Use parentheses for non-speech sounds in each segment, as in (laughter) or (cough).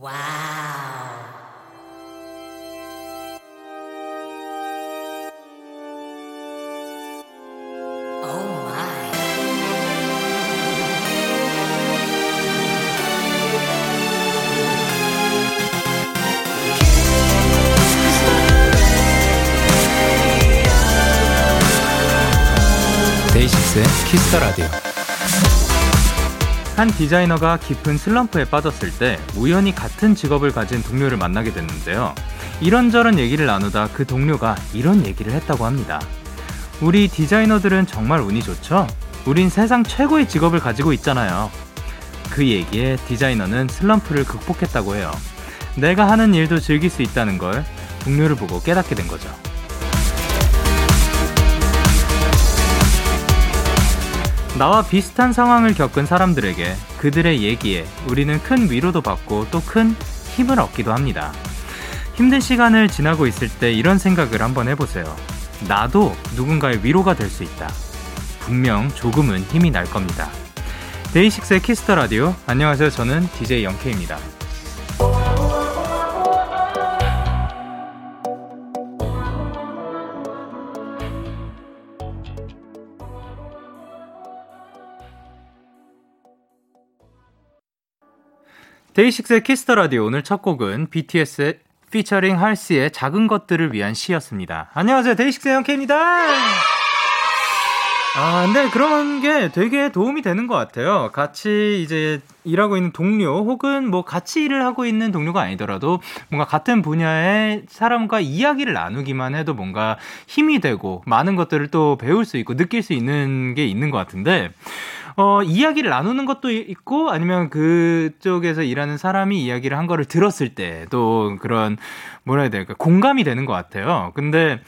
와우. 데이식스의 키스터 라디오. 한 디자이너가 깊은 슬럼프에 빠졌을 때 우연히 같은 직업을 가진 동료를 만나게 됐는데요. 이런저런 얘기를 나누다 그 동료가 이런 얘기를 했다고 합니다. 우리 디자이너들은 정말 운이 좋죠? 우린 세상 최고의 직업을 가지고 있잖아요. 그 얘기에 디자이너는 슬럼프를 극복했다고 해요. 내가 하는 일도 즐길 수 있다는 걸 동료를 보고 깨닫게 된 거죠. 나와 비슷한 상황을 겪은 사람들에게 그들의 얘기에 우리는 큰 위로도 받고 또 큰 힘을 얻기도 합니다. 힘든 시간을 지나고 있을 때 이런 생각을 한번 해보세요. 나도 누군가의 위로가 될 수 있다. 분명 조금은 힘이 날 겁니다. DAY6의 Kiss the Radio. 안녕하세요. 저는 DJ Young K입니다. DAY6의 Kiss the Radio 오늘 첫 곡은 BTS의 featuring Halsey의 작은 것들을 위한 시였습니다. 안녕하세요. DAY6의 Young K입니다. 아, 근데 그런 게 되게 도움이 되는 것 같아요. 같이 이제 일하고 있는 동료 혹은 뭐 같이 일을 하고 있는 동료가 아니더라도 뭔가 같은 분야의 사람과 이야기를 나누기만 해도 뭔가 힘이 되고 많은 것들을 또 배울 수 있고 느낄 수 있는 게 있는 것 같은데 어, 이야기를 나누는 것도 있고 아니면 그쪽에서 일하는 사람이 이야기를 한 거를 들었을 때 또 그런 뭐라 해야 될까 공감이 되는 것 같아요. 근데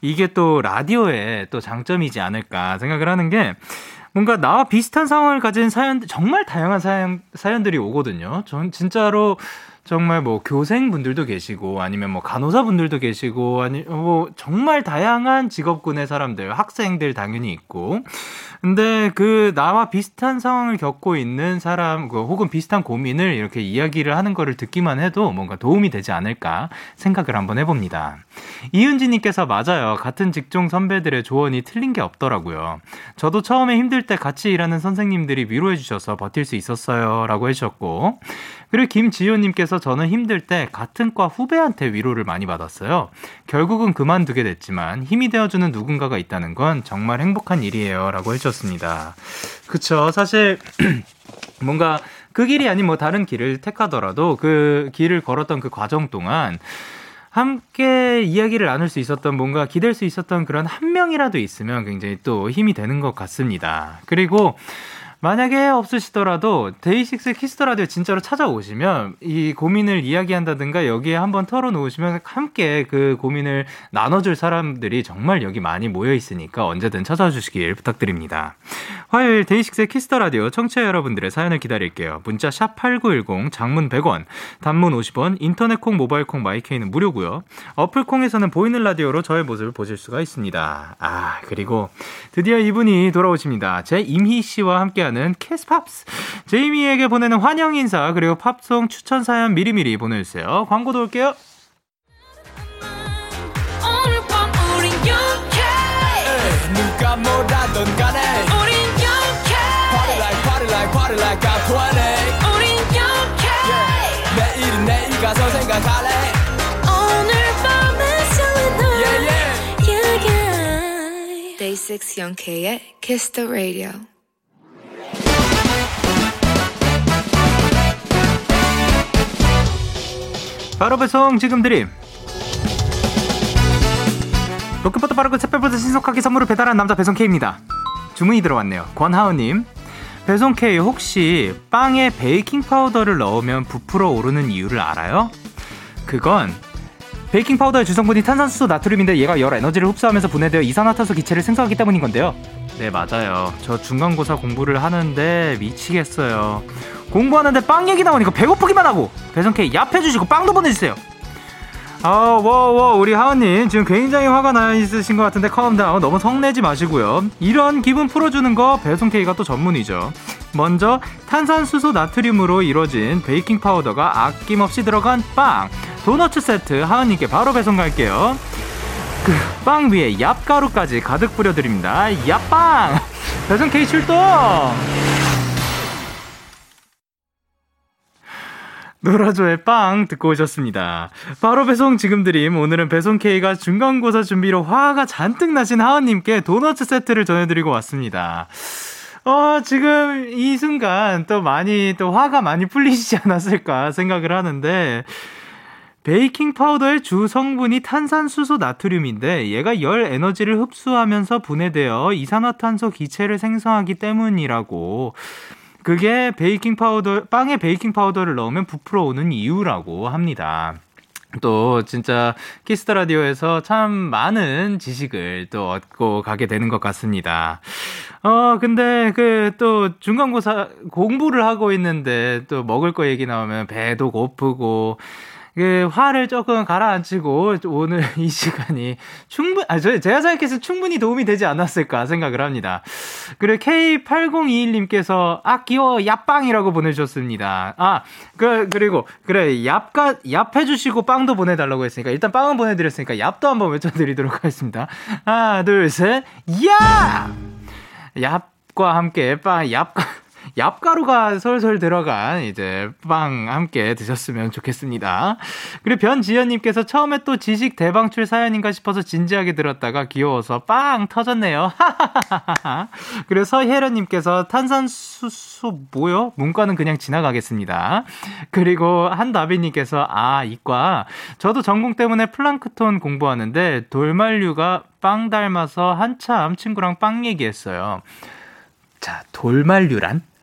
이게 또 라디오의 또 장점이지 않을까 생각을 하는 게 뭔가 나와 비슷한 상황을 가진 사연 정말 다양한 사연 사연들이 오거든요. 전 진짜로 정말 뭐 교생분들도 계시고 아니면 뭐 간호사분들도 계시고 아니 뭐 정말 다양한 직업군의 사람들 학생들 당연히 있고 근데 그 나와 비슷한 상황을 겪고 있는 사람 그 혹은 비슷한 고민을 이렇게 이야기를 하는 거를 듣기만 해도 뭔가 도움이 되지 않을까 생각을 한번 해봅니다. 이은지님께서 맞아요. 같은 직종 선배들의 조언이 틀린 게 없더라고요. 저도 처음에 힘들 때 같이 일하는 선생님들이 위로해 주셔서 버틸 수 있었어요라고 해주셨고 그리고 김지효님께서 저는 힘들 때 같은 과 후배한테 위로를 많이 받았어요. 결국은 그만두게 됐지만 힘이 되어주는 누군가가 있다는 건 정말 행복한 일이에요. 라고 해주셨습니다. 그쵸. 사실, (clears throat) 뭔가 그 길이 아닌 뭐 다른 길을 택하더라도 그 길을 걸었던 그 과정 동안 함께 이야기를 나눌 수 있었던 뭔가 기댈 수 있었던 그런 한 명이라도 있으면 굉장히 또 힘이 되는 것 같습니다. 그리고 만약에 없으시더라도 DAY6 Kiss the Radio 진짜로 찾아오시면 이 고민을 이야기한다든가 여기에 한번 털어놓으시면 함께 그 고민을 나눠줄 사람들이 정말 여기 많이 모여 있으니까 언제든 찾아주시길 부탁드립니다. 화요일 DAY6 Kiss the Radio 청취자 여러분들의 사연을 기다릴게요. 문자 샵 #8910 장문 100원, 단문 50원, 인터넷 콩, 모바일 콩, my K는 무료고요. 어플 콩에서는 보이는 라디오로 저의 모습을 보실 수가 있습니다. 아 그리고 드디어 이분이 돌아오십니다. 제이미 씨와 함께하는 함께하는 Kiss Pops. 제이미에게 보내는 환영 인사 그리고 팝송 추천 사연 미리미리 보내주세요. 광고 듣고 올게요. 누가 뭐라던 간에 우린 영케 Party like party like party like I'm 20 우린 영케 yeah. 내일은 내일 가서 생각할래 오늘 밤에 설레는 yeah, yeah. yeah, yeah. Day 6 영케의 Kiss the Radio 바로 배송 지금 드림 로켓보다 빠르고 샛별보다 신속하게 선물을 배달한 남자 배송 K입니다 주문이 들어왔네요 권하은님 배송 K 혹시 빵에 베이킹 파우더를 넣으면 부풀어 오르는 이유를 알아요? 그건 베이킹 파우더의 주성분이 탄산수소 나트륨인데 얘가 열 에너지를 흡수하면서 분해되어 이산화탄소 기체를 생성하기 때문인 건데요. 네, 맞아요. 저 중간고사 공부를 하는데 미치겠어요. 공부하는데 빵 얘기 나오니까 배고프기만 하고 배송 K 얍 해 주시고 빵도 보내주세요. 아, 워, 워, 우리 하은님 지금 굉장히 화가 나 있으신 것 같은데 calm down 너무 성내지 마시고요. 이런 기분 풀어주는 거 배송 K가 또 전문이죠. 먼저 탄산수소 나트륨으로 이루어진 베이킹 파우더가 아낌없이 들어간 빵 도너츠 세트 하은님께 바로 배송 갈게요. 그 빵 위에 얍가루까지 가득 뿌려드립니다. 얍빵! (laughs) 배송 K 출동! 노라조의 빵 듣고 오셨습니다. 바로 배송 지금 드림. 오늘은 배송 K가 중간고사 준비로 화가 잔뜩 나신 하은님께 도너츠 세트를 전해드리고 왔습니다. 어, 지금 이 순간 또 많이 또 화가 많이 풀리시지 않았을까 생각을 하는데, 베이킹 파우더의 주 성분이 탄산수소 나트륨인데 얘가 열 에너지를 흡수하면서 분해되어 이산화탄소 기체를 생성하기 때문이라고 그게 베이킹 파우더 빵에 베이킹 파우더를 넣으면 부풀어 오는 이유라고 합니다. 또 진짜 Kiss the Radio에서 참 많은 지식을 또 얻고 가게 되는 것 같습니다. 어 근데 그 또 중간고사 공부를 하고 있는데 또 먹을 거 얘기 나오면 배도 고프고 그 화를 조금 가라앉히고 오늘 (laughs) 이 시간이 충분 아 저, 제가 생각해서 충분히 도움이 되지 않았을까 생각을 합니다. 그리고 K8021님께서 아 귀여워 얍빵이라고 보내주셨습니다. 아그 그리고 그래 얍가 얍 해주시고 빵도 보내달라고 했으니까 일단 빵은 보내드렸으니까 얍도 한번 외쳐드리도록 하겠습니다. 하나 둘셋 얍! 얍과 함께 빵 얍. 얍가루가 솔솔 들어간 이제 빵 함께 드셨으면 좋겠습니다. 그리고 변지연님께서 처음에 또 지식 대방출 사연인가 싶어서 진지하게 들었다가 귀여워서 빵 터졌네요. (laughs) 그리고 서혜련님께서 탄산수소 뭐요? 문과는 그냥 지나가겠습니다. 그리고 한다비님께서 아 이과 저도 전공 때문에 플랑크톤 공부하는데 돌만류가 빵 닮아서 한참 친구랑 빵 얘기했어요. 자, 돌만류란?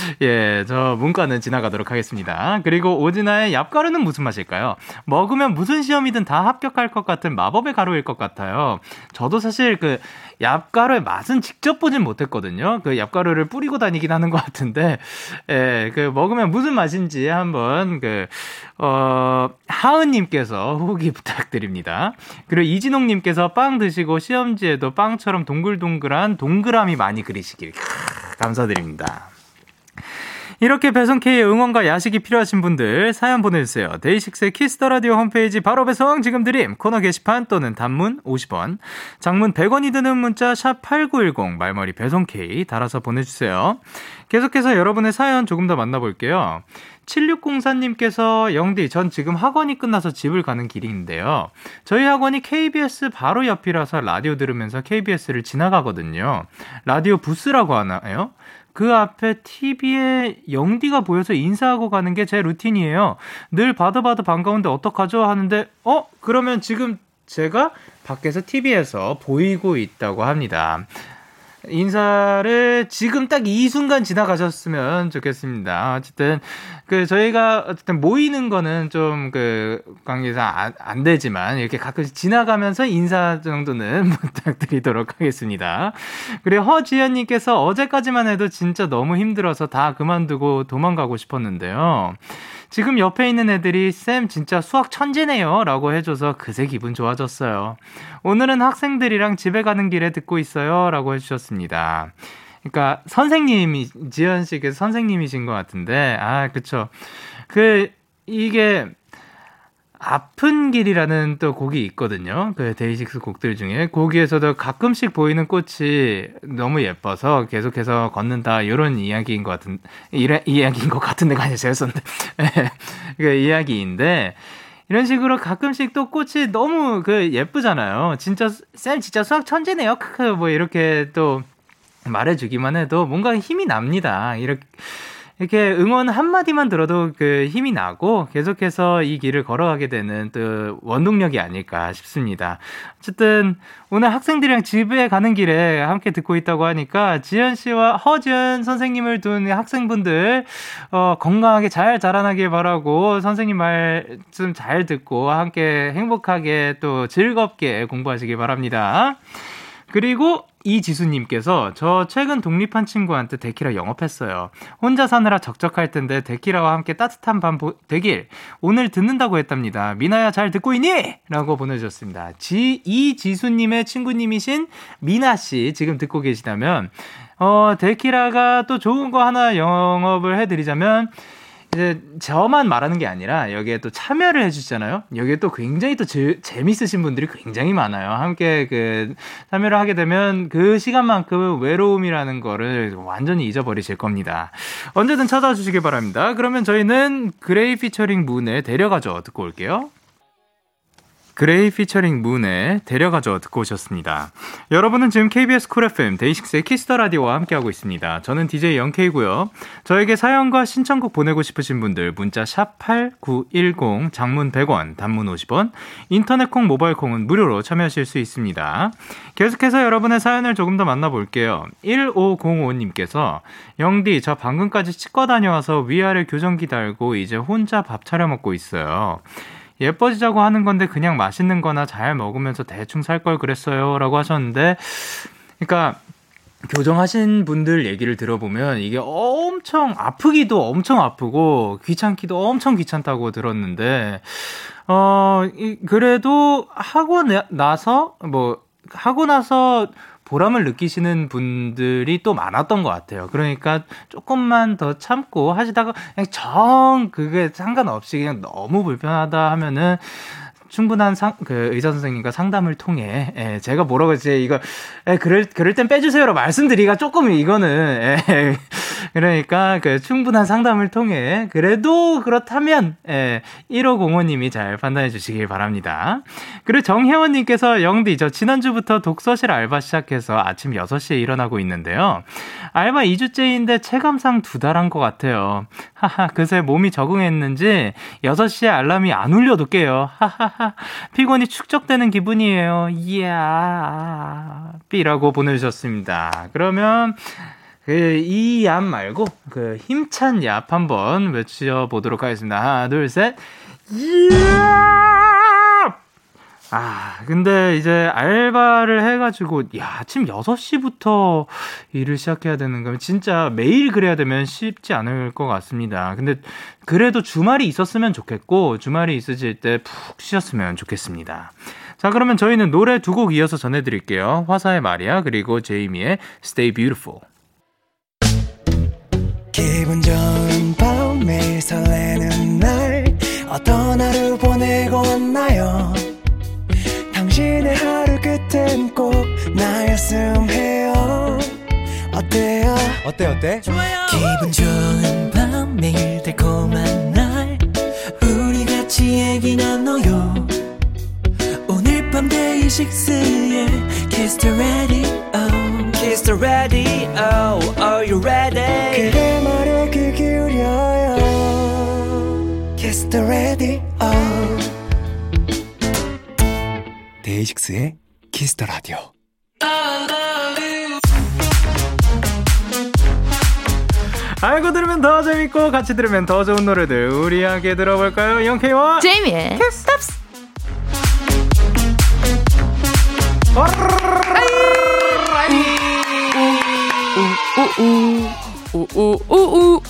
(laughs) 예, 저 문과는 지나가도록 하겠습니다. 그리고 오진아의 얍가루는 무슨 맛일까요? 먹으면 무슨 시험이든 다 합격할 것 같은 마법의 가루일 것 같아요. 저도 사실 그 얍가루의 맛은 직접 보진 못했거든요. 그 얍가루를 뿌리고 다니긴 하는 것 같은데, 예, 그 먹으면 무슨 맛인지 한번 그, 어, 하은님께서 후기 (laughs) 부탁드립니다. 그리고 이진홍님께서 빵 드시고 시험지에도 빵처럼 동글동글한 동그라미 많이 그리시길. 감사드립니다. 이렇게 배송K의 응원과 야식이 필요하신 분들 사연 보내주세요. 데이식스의 키스터라디오 홈페이지 바로 배송 지금 드림 코너 게시판 또는 단문 50원 장문 100원이 드는 문자 샵 8910 말머리 배송K 달아서 보내주세요. 계속해서 여러분의 사연 조금 더 만나볼게요. 7604님께서 영디 전 지금 학원이 끝나서 집을 가는 길인데요. 저희 학원이 KBS 바로 옆이라서 라디오 들으면서 KBS를 지나가거든요. 라디오 부스라고 하나요? 그 앞에 TV에 영디가 보여서 인사하고 가는 게 제 루틴이에요. 늘 봐도 봐도 반가운데 어떡하죠? 하는데, 어? 그러면 지금 제가 밖에서 TV에서 보이고 있다고 합니다. 인사를 지금 딱 이 순간 지나가셨으면 좋겠습니다. 어쨌든 그 저희가 어쨌든 모이는 거는 좀 그 관계상 안, 안 되지만 이렇게 가끔씩 지나가면서 인사 정도는 (laughs) 부탁드리도록 하겠습니다. 그리고 허지연님께서 어제까지만 해도 진짜 너무 힘들어서 다 그만두고 도망가고 싶었는데요. 지금 옆에 있는 애들이 쌤 진짜 수학 천재네요 라고 해줘서 그새 기분 좋아졌어요. 오늘은 학생들이랑 집에 가는 길에 듣고 있어요 라고 해주셨습니다. 그러니까 선생님이 지현 씨께서 선생님이신 것 같은데 아 그쵸 그 이게 아픈 길이라는 또 곡이 있거든요. 그 데이식스 곡들 중에 거기에서도 가끔씩 보이는 꽃이 너무 예뻐서 계속해서 걷는다 이런 이야기인 것 같은 이래, 이야기인 것 같은 데가 아니라 제가 썼는데 그 이야기인데 이런 식으로 가끔씩 또 꽃이 너무 그 예쁘잖아요. 진짜 쌤 진짜 수학 천재네요. 크크 뭐 이렇게 또 말해주기만 해도 뭔가 힘이 납니다. 이렇게 이렇게 응원 한마디만 들어도 그 힘이 나고 계속해서 이 길을 걸어가게 되는 또 원동력이 아닐까 싶습니다. 어쨌든 오늘 학생들이랑 집에 가는 길에 함께 듣고 있다고 하니까 지현 씨와 허지연 선생님을 둔 학생분들 어, 건강하게 잘 자라나길 바라고 선생님 말씀 잘 듣고 함께 행복하게 또 즐겁게 공부하시길 바랍니다. 그리고 이 지수님께서 저 최근 독립한 친구한테 데키라 영업했어요. 혼자 사느라 적적할 텐데 데키라와 함께 따뜻한 밤 되길 오늘 듣는다고 했답니다. 미나야 잘 듣고 있니? 라고 보내주셨습니다. 지, 이 지수님의 친구님이신 미나씨 지금 듣고 계시다면 어, 데키라가 또 좋은 거 하나 영업을 해드리자면, 이제 저만 말하는 게 아니라 여기에 또 참여를 해주시잖아요. 여기에 또 굉장히 또 제, 재밌으신 분들이 굉장히 많아요. 함께 그 참여를 하게 되면 그 시간만큼 외로움이라는 거를 완전히 잊어버리실 겁니다. 언제든 찾아와 주시기 바랍니다. 그러면 저희는 GRAY featuring Moon의 데려가줘. 듣고 올게요. GRAY featuring Moon의 데려가줘 듣고 오셨습니다. 여러분은 지금 KBS 쿨 FM 데이식스의 키스터 라디오와 함께하고 있습니다. 저는 DJ Young K고요. 저에게 사연과 신청곡 보내고 싶으신 분들 문자 샵 #8910 장문 100원, 단문 50원, 인터넷 콩, 모바일 콩은 무료로 참여하실 수 있습니다. 계속해서 여러분의 사연을 조금 더 만나볼게요. 1505님께서 영디 저 방금까지 치과 다녀와서 위아래 교정기 달고 이제 혼자 밥 차려 먹고 있어요. 예뻐지자고 하는 건데 그냥 맛있는 거나 잘 먹으면서 대충 살 걸 그랬어요. 라고 하셨는데, 그러니까, 교정하신 분들 얘기를 들어보면 이게 엄청 아프기도 엄청 아프고 귀찮기도 엄청 귀찮다고 들었는데, 어, 그래도 하고 나서, 뭐, 하고 나서 보람을 느끼시는 분들이 또 많았던 것 같아요. 그러니까 조금만 더 참고 하시다가 그냥 정 그게 상관없이 그냥 너무 불편하다 하면은 충분한 상, 그 의사 선생님과 상담을 통해, 예, 제가 뭐라고 했지, 이거, 예, 그럴, 그럴 땐 빼주세요로 말씀드리기가 조금 이거는, 예, (laughs) 그러니까 그 충분한 상담을 통해, 그래도 그렇다면, 예, 1505님이 잘 판단해 주시길 바랍니다. 그리고 정혜원님께서 영디, 저 지난주부터 독서실 알바 시작해서 아침 6시에 일어나고 있는데요. 알바 2주째인데 체감상 두 달 한 것 같아요. 하하, (laughs) 그새 몸이 적응했는지 6시에 알람이 안 울려도 깨요. 하하. (laughs) 피곤이 축적되는 기분이에요. 이야. 삐라고 보내주셨습니다. 그러면, 그, 이얍 말고, 그, 힘찬 얍 한번 외쳐 보도록 하겠습니다. 하나, 둘, 셋. 이야! 아, 근데 이제 알바를 해가지고, 야, 아침 6시부터 일을 시작해야 되는 거면 진짜 매일 그래야 되면 쉽지 않을 것 같습니다. 근데 그래도 주말이 있었으면 좋겠고, 주말이 있으실 때 푹 쉬셨으면 좋겠습니다. 자, 그러면 저희는 노래 두 곡 이어서 전해드릴게요. 화사의 마리아, 그리고 제이미의 Stay Beautiful. 기분 좋은 밤, 매일 설레는 날, 어떤 하루 보내고 왔나요? 당신의 하루 끝엔 꼭 나였음 해요. 어때요? 어때 어때? 좋아요. 기분 좋은 같이 들으면 더 좋은 노래들 우리 함께 들어볼까요? 영케이와 제이미의 키스탑스.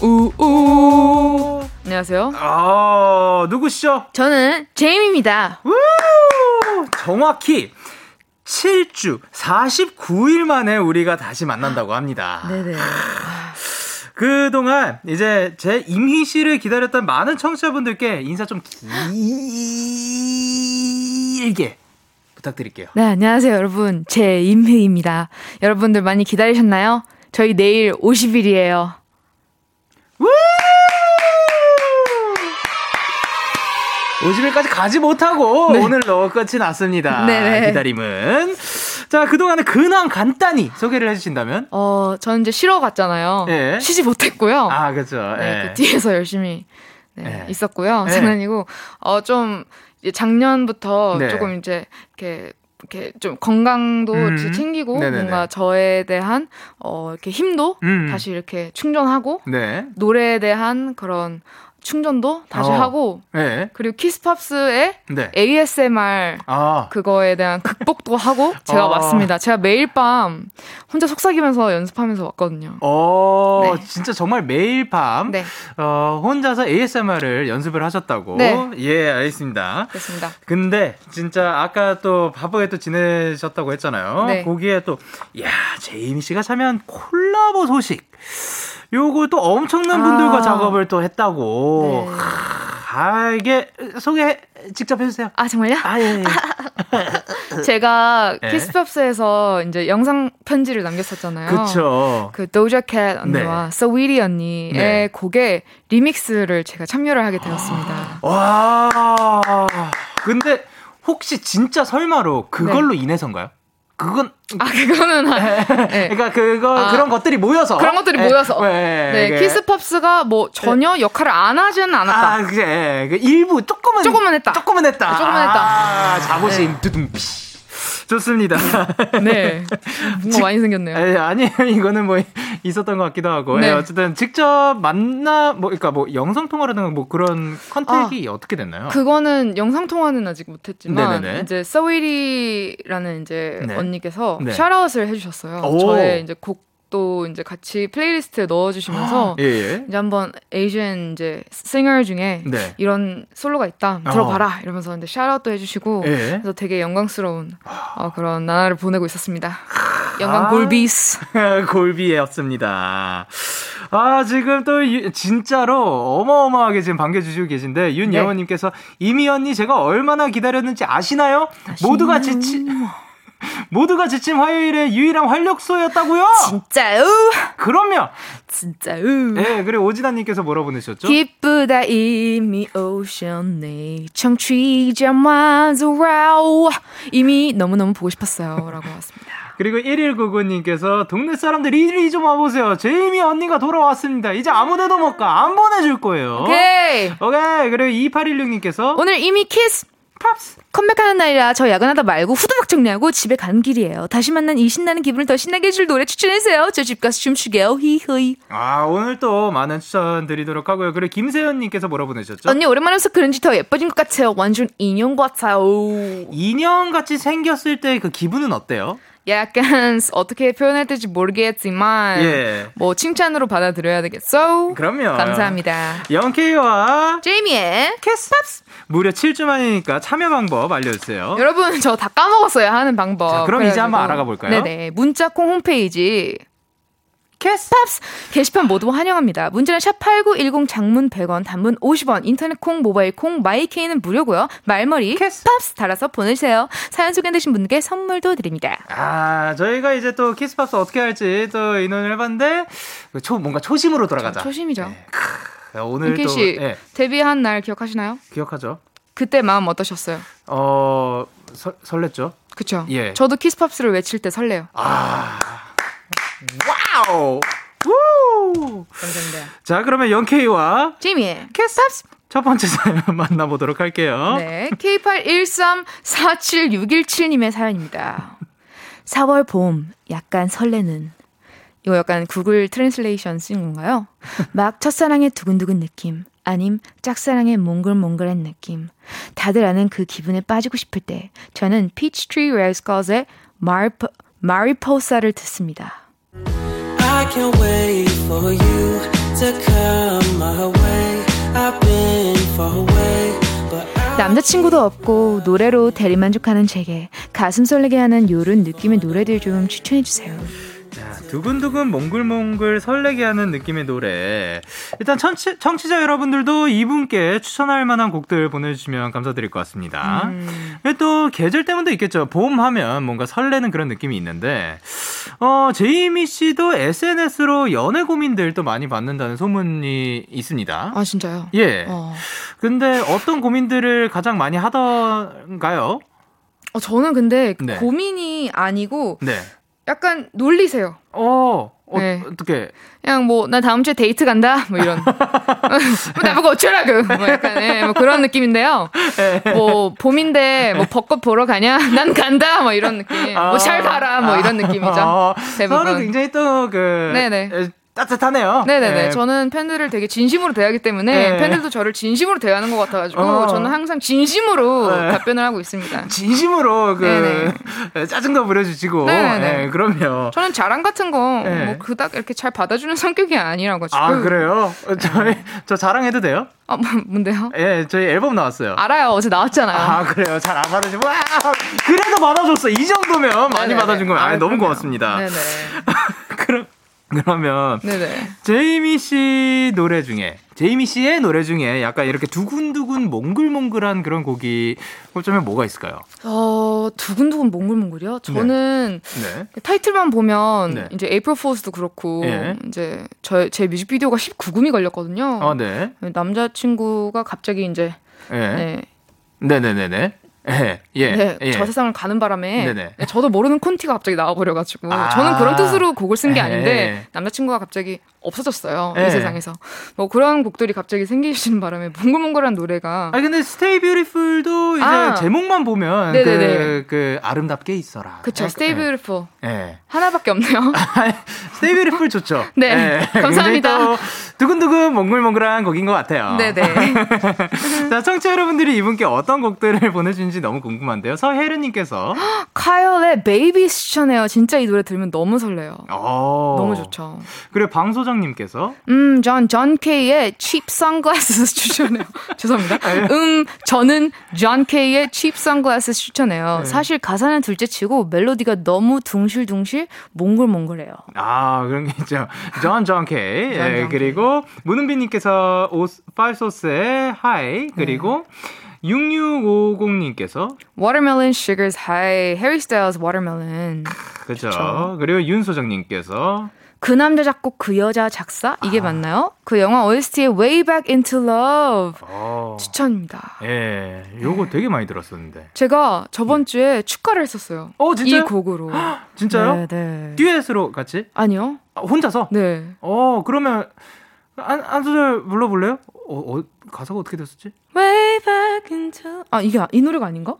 우우우우우우우우 안녕하세요. 어, 누구시죠? 저는 제임입니다. 우! 정확히 7주 49일 만에 우리가 다시 만난다고 합니다. 네네. 그동안 이제 제 임희 씨를 기다렸던 많은 청취자분들께 인사 좀 길게 부탁드릴게요. 네, 안녕하세요, 여러분. 제 임희입니다. 여러분들 많이 기다리셨나요? 저희 내일 50일이에요. 우! 50일까지 가지 못하고 네. 오늘로 끝이 났습니다. 네네. 기다림은. 자, 그동안의 근황 간단히 소개를 해주신다면? 어, 저는 이제 쉬러 갔잖아요. 네. 쉬지 못했고요. 아, 그죠. 네, 그 뒤에서 열심히 네, 네. 있었고요. 장난이고, 어, 좀, 작년부터 네. 조금 이제, 이렇게, 이렇게 좀 건강도 음. 챙기고 네네네. 뭔가 저에 대한 어 이렇게 힘도 음. 다시 이렇게 충전하고 네. 노래에 대한 그런 충전도 다시 어. 하고 네. 그리고 키스팝스의 네. ASMR 아. 그거에 대한 극복도 하고 (laughs) 제가 아. 왔습니다. 제가 매일 밤 혼자 속삭이면서 연습하면서 왔거든요. 어, 네. 진짜 정말 매일 밤 네. 어, 혼자서 ASMR을 연습을 하셨다고. 네. 예, 알겠습니다. 그렇습니다. 근데 진짜 아까 또 바쁘게 또 지내셨다고 했잖아요. 네. 거기에 또 야, 제이미 씨가 참여한 콜라보 소식 요거 또 엄청난 분들과 아. 작업을 또 했다고. 네. 아, 이게 소개 직접 해주세요. 아, 정말요? 아, 예, 예. (laughs) 제가 네. Kiss Pops에서 이제 영상 편지를 남겼었잖아요. 그쵸. 그 Doja Cat 언니와 네. Saweetie 언니의 네. 곡에 리믹스를 제가 참여를 하게 되었습니다. 와. 근데 혹시 진짜 설마로 그걸로 네. 인해서인가요? 그건 아 그거는 네. 네. 그러니까 그거 아, 그런 것들이 모여서 그런 것들이 네. 모여서 네, 네. Kiss Pops가 뭐 전혀 역할을 안 하지는 않았다. 아 그게 그 일부 조금은 조금은 했다. 조금은 했다. 조금은 했다. 아, 자부심 네. 두둥. 좋습니다. 네. 뭔가 많이 생겼네요. 에, 아니에요. 이거는 뭐 있었던 것 같기도 하고. 네. 에, 어쨌든 직접 만나 뭐 그러니까 뭐 영상 통화라든가 뭐 그런 contact이 아, 어떻게 됐나요? 그거는 영상 통화는 아직 못 했지만 네네네. 이제 Saweetie라는 이제 네. 언니께서 네. 샤라웃을 해 주셨어요. 저의 이제 곡 또 이제 같이 playlist에 넣어주시면서 예, 예. 이제 한번 Asian 이제 singer 중에 네. 이런 솔로가 있다 들어봐라 어. 이러면서 이제 샤라웃도 해주시고 예. 그래서 되게 영광스러운 어, 그런 나날을 보내고 있었습니다. 영광 아, 굴비 (laughs) 굴비였습니다. 아 지금 또 유, 진짜로 어마어마하게 지금 반겨주시고 계신데 윤예원님께서 네. 제이미 언니 제가 얼마나 기다렸는지 아시나요? 아시나요? 모두가 지치 (laughs) 모두가 지친 화요일의 유일한 활력소였다고요? 진짜요? 그럼요. 진짜요? 네, 그리고 오진아님께서 뭐라 보내셨죠? 기쁘다 제이미 오셨네 청취자마저 wow 이미 너무너무 보고 싶었어요 라고 왔습니다. (laughs) 그리고 1199님께서 동네 사람들 이리 좀 와보세요. 제이미 언니가 돌아왔습니다. 이제 아무데도 못 가. 안 보내줄 거예요. 오케이. 오케이. 그리고 2816님께서 오늘 이미 키스 컴백하는 날이라 저 야근하다 말고 후두박 정리하고 집에 가는 길이에요. 다시 만난 이 신나는 기분을 더 신나게 해줄 노래 추천해주세요. 저 집 가서 춤추게요. 히히. 아 오늘 또 많은 추천 드리도록 하고요. 그리고 김세현님께서 뭐라 보내셨죠? 언니 오랜만에 서 그런지 더 예뻐진 것 같아요. 완전 인형 같아요. 인형 같이 생겼을 때 그 기분은 어때요? 약간 (laughs) 어떻게 표현할 될지 모르겠지만 예. 뭐 칭찬으로 받아들여야 되겠어. 그럼요. 감사합니다. 영케이와 제이미의 캐스팝스 무려 7주 만이니까 참여 방법 알려주세요. 여러분 저 다 까먹었어요 하는 방법. 자, 그럼 이제 한번 알아가 볼까요? 네네 문자 콩 홈페이지 캐스팝스 게시판 모두 환영합니다. 문자는 샵8910 장문 100원, 단문 50원, 인터넷 콩, 모바일 콩, 마이케이는 무료고요. 말머리 키스 팝스 달아서 보내주세요. 사연 소개되신 분께 선물도 드립니다. 아, 저희가 이제 또 키스 팝스 어떻게 할지 또 의논을 해봤는데 초, 뭔가 초심으로 돌아가자. 초심이죠. 네. 오늘 또 씨, 네. 데뷔한 날 기억하시나요? 기억하죠. 그때 마음 어떠셨어요? 어, 서, 설렜죠. 그쵸. 예. 저도 키스팝스를 외칠 때 설레요. 아. Wow! 우! 감사합니다. 자, 그러면 영케이와 지미의 키스 팝스 첫 번째 사연 (laughs) 만나보도록 할게요. 네. K81347617님의 사연입니다. 4월 봄, 약간 설레는. 이거 약간 Google Translation 쓴 건가요? 막 첫사랑의 두근두근 느낌. 아님 짝사랑의 몽글몽글한 느낌. 다들 아는 그 기분에 빠지고 싶을 때 저는 Peach Tree Rascals의 마리포사를 듣습니다. Can't wait for you to come my way. I've been far away. 남자친구도 없고 노래로 대리만족하는 제게 가슴 설레게 하는 요런 느낌의 노래들 좀 추천해주세요. 두근두근 몽글몽글 설레게 하는 느낌의 노래. 일단 청취, 청취자 여러분들도 이분께 추천할 만한 곡들 보내주시면 감사드릴 것 같습니다. 음. 또 계절 때문도 있겠죠. 봄 하면 뭔가 설레는 그런 느낌이 있는데, 어, 제이미 씨도 SNS로 연애 고민들 도 많이 받는다는 소문이 있습니다. 아, 진짜요? 예. 어. 근데 어떤 고민들을 가장 많이 하던가요? 어, 저는 근데 네. 고민이 아니고, 네. 약간 놀리세요. 어, 어 네. 어떻게? 그냥 뭐, 나 다음 주에 데이트 간다? 뭐 이런. (laughs) 뭐 나보고 어쩌라고! 뭐 약간, 예, 뭐 그런 느낌인데요. 네. 뭐, 봄인데, 뭐 벚꽃 보러 가냐? 난 간다! 뭐 이런 느낌. 뭐잘 봐라! 뭐 이런 느낌이죠. 아, 대부분. 서로 굉장히 또 그, 네네. 따뜻하네요. 네네네. 네. 저는 팬들을 되게 진심으로 대하기 때문에 네. 팬들도 저를 진심으로 대하는 것 같아가지고 어. 저는 항상 진심으로 네. 답변을 하고 있습니다. (laughs) 진심으로 그 네네. 짜증도 부려주시고. 네, 그럼요. 저는 자랑 같은 거 뭐 그닥 이렇게 잘 받아주는 성격이 아니라가지고. 아 그래요? 저희 저 자랑해도 돼요? 아, 뭐, 뭔데요? 예, 저희 앨범 나왔어요. 알아요. 어제 나왔잖아요. 아, 그래요. 잘 안 받아주고. 와! 그래도 받아줬어. 이 정도면 많이 네네네. 받아준 거면. 아, 너무 고맙습니다. 네네. (laughs) 그럼, (laughs) 그러면 네네. 제이미 씨 노래 중에 제이미 씨의 노래 중에 약간 이렇게 두근두근 몽글몽글한 그런 곡이 어쩌면 뭐가 있을까요? 어 두근두근 몽글몽글이요? 저는 네. 네. 타이틀만 보면 네. 이제 에이프릴 포스도 그렇고 네. 이제 저 제 뮤직비디오가 19금이 걸렸거든요. 아, 네. 남자친구가 갑자기 이제 네. 네네네네. 예, 예, 네, 예. 저 세상을 가는 바람에 네네. 네, 저도 모르는 콘티가 갑자기 나와버려가지고 아~ 저는 그런 뜻으로 곡을 쓴 게 아닌데 남자친구가 갑자기 없어졌어요 이 네. 세상에서. 뭐 그런 곡들이 갑자기 생기시는 바람에 몽글몽글한 노래가 아 근데 Stay Beautiful도 이제 아~ 제목만 보면 그, 그 아름답게 있어라. 그쵸 Stay Beautiful 네. 하나밖에 없네요. (laughs) Stay Beautiful 좋죠. (laughs) 네, 네. 감사합니다 두근두근 몽글몽글한 곡인 것 같아요 네네 (laughs) 자 청취자 여러분들이 이분께 어떤 곡들을 (laughs) 보내주는지 너무 궁금한데요 서혜르님께서 카이올의 Baby 추천해요 진짜 이 노래 들으면 너무 설레요 오. 너무 좋죠 그리고 방소정 소장님께서 음, 전, John K의 cheap sunglasses (laughs) 추천해요. 죄송합니다. 네. 음, 저는 John K의 cheap sunglasses 추천해요. 네. 사실 가사는 둘째치고 멜로디가 너무 둥실둥실 몽글몽글해요. 아, 그런 게 있죠. 존, John K. 예, 그리고 문은비님께서 파이소스의 하이. 그리고 네. 6650님께서 Watermelon Sugar's High, Harry Styles Watermelon. 그죠. 그리고 윤소정님께서 그 남자 작곡 그 여자 작사 이게 아. 맞나요? 그 영화 OST의 Way Back Into Love 어. 추천입니다. 예, 요거 네. 되게 많이 들었었는데. 제가 저번 네. 주에 축가를 했었어요. 어, 진짜요? 이 곡으로. 진짜요? 네, 네. 듀엣으로 같이? 아니요. 아, 혼자서? 네. 어, 그러면 한, 한 소절 불러볼래요? 어, 어, 가사가 어떻게 됐었지? Way Back Into 아 이게 이 노래가 아닌가?